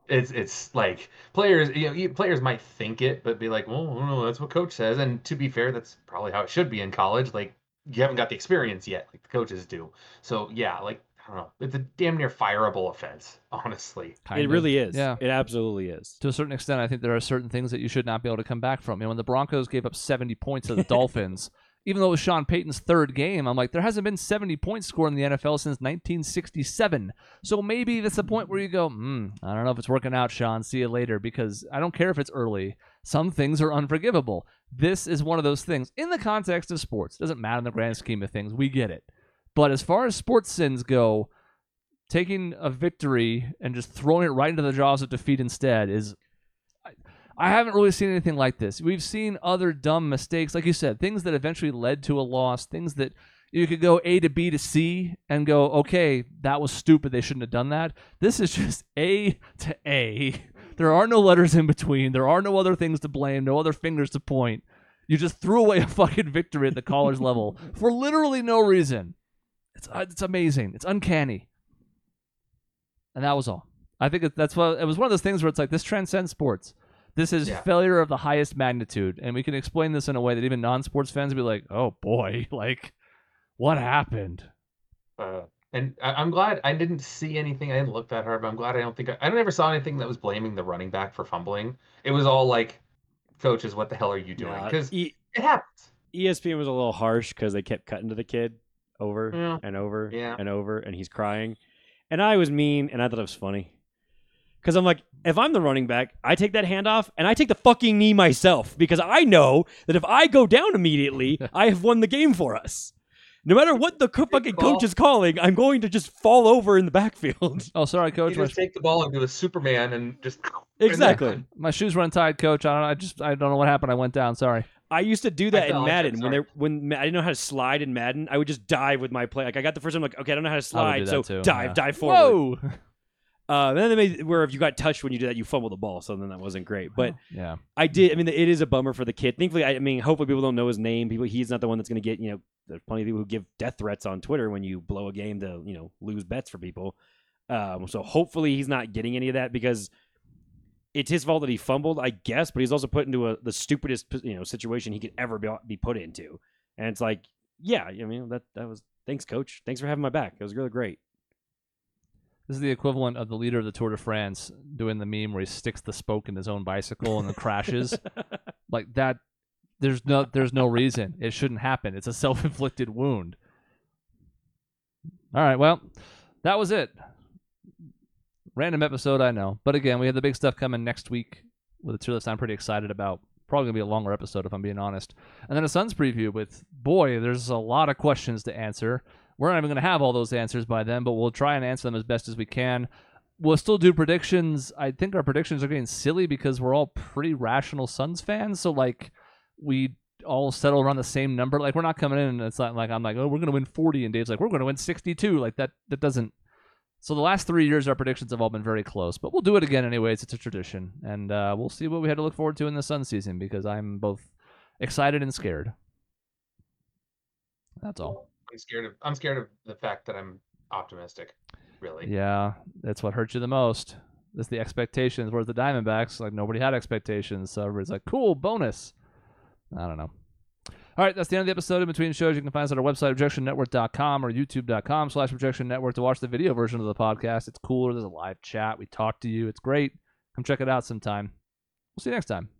Speaker 2: it's it's like players, you know, players might think it, but be like, well, no, that's what coach says. And to be fair, that's probably how it should be in college. Like you haven't got the experience yet, like the coaches do. So yeah, like don't know, it's a damn near fireable offense, honestly.
Speaker 1: kind
Speaker 3: it
Speaker 1: of.
Speaker 3: really is.
Speaker 1: Yeah.
Speaker 3: It absolutely is.
Speaker 1: to a certain extent, I think there are certain things that you should not be able to come back from. You know, when the Broncos gave up 70 points to the Dolphins, even though it was Sean Payton's third game, I'm like, there hasn't been 70 points scored in the NFL since 1967. So maybe that's the point where you go, hmm, I don't know if it's working out, Sean. See you later. Because I don't care if it's early. Some things are unforgivable. This is one of those things. In the context of sports, doesn't matter in the grand scheme of things. We get it. But as far as sports sins go, taking a victory and just throwing it right into the jaws of defeat instead is I, I haven't really seen anything like this. We've seen other dumb mistakes, like you said, things that eventually led to a loss, things that you could go A to B to C and go, okay, that was stupid. They shouldn't have done that. This is just A to A. There are no letters in between. There are no other things to blame, no other fingers to point. You just threw away a fucking victory at the college level for literally no reason. It's uh, it's amazing. It's uncanny. And that was all. I think it, that's what it was one of those things where it's like this transcends sports. This is
Speaker 2: Yeah.
Speaker 1: failure of the highest magnitude, and we can explain this in a way that even non-sports fans would be like, "Oh boy, like what happened?"
Speaker 2: Uh, and I, I'm glad I didn't see anything. I didn't look that hard, but I'm glad I don't think I, I never saw anything that was blaming the running back for fumbling. It was all like, coaches, what the hell are you doing?
Speaker 3: Nah,
Speaker 2: Because
Speaker 3: E-
Speaker 2: it happens.
Speaker 3: ESPN was a little harsh because they kept cutting to the kid over
Speaker 2: Yeah.
Speaker 3: and over
Speaker 2: Yeah.
Speaker 3: and over, and he's crying. And I was mean, and I thought it was funny. Because I'm like, if I'm the running back, I take that handoff and I take the fucking knee myself because I know that if I go down immediately, I have won the game for us. No matter what the co- fucking
Speaker 2: call.
Speaker 3: coach is calling, I'm going to just fall over in the backfield.
Speaker 1: Oh, sorry,
Speaker 2: You
Speaker 1: coach. My,
Speaker 2: just take the ball and do a Superman and just
Speaker 3: exactly.
Speaker 1: my shoes run tight, coach. I don't. I just. I don't know what happened. I went down. Sorry.
Speaker 3: I used to do that in
Speaker 2: fell, I'm
Speaker 3: Madden when
Speaker 2: sorry.
Speaker 3: they when I didn't know how to slide in Madden. I would just dive with my play. Like I got the first one, like okay, I don't know how to slide, so
Speaker 1: too,
Speaker 3: dive,
Speaker 1: yeah.
Speaker 3: dive forward.
Speaker 1: Whoa.
Speaker 3: Uh, and then they made where if you got touched when you did that, you fumble the ball. So then that wasn't great. But
Speaker 1: yeah.
Speaker 3: I did. I mean, it is a bummer for the kid. Thankfully, I, I mean, hopefully people don't know his name. People, he's not the one that's going to get. You know, there's plenty of people who give death threats on Twitter when you blow a game to you know lose bets for people. Um, so hopefully he's not getting any of that because it's his fault that he fumbled, I guess. But he's also put into a the stupidest you know situation he could ever be, be put into. And it's like, yeah, I mean that that was Thanks, coach. Thanks for having my back. It was really great.
Speaker 1: This is the equivalent of the leader of the Tour de France doing the meme where he sticks the spoke in his own bicycle and then crashes. like that there's no there's no reason. It shouldn't happen. It's a self-inflicted wound. All right, well, that was it. Random episode, I know. But again, we have the big stuff coming next week with a tour list I'm pretty excited about. Probably gonna be a longer episode if I'm being honest. And then a Suns preview with boy, there's a lot of questions to answer. We're not even gonna have all those answers by then, but we'll try and answer them as best as we can. We'll still do predictions. I think our predictions are getting silly because we're all pretty rational Suns fans. So like we all settle around the same number. Like we're not coming in and it's not like I'm like, oh, we're gonna win 40, and Dave's like, we're gonna win 62. Like that that doesn't. So the last three years, our predictions have all been very close, but we'll do it again anyways. It's a tradition, and uh, we'll see what we had to look forward to in the Sun season because I'm both excited and scared. That's all.
Speaker 2: I'm scared of I'm scared of the fact that I'm optimistic. Really.
Speaker 1: Yeah, that's what hurts you the most. It's the expectations. Whereas the Diamondbacks, like nobody had expectations, so everybody's like, "Cool, bonus." I don't know. All right, that's the end of the episode. In between shows, you can find us at our website, rejectionnetwork.com or youtube.com slash rejection network to watch the video version of the podcast. It's cooler. There's a live chat. We talk to you. It's great. Come check it out sometime. We'll see you next time.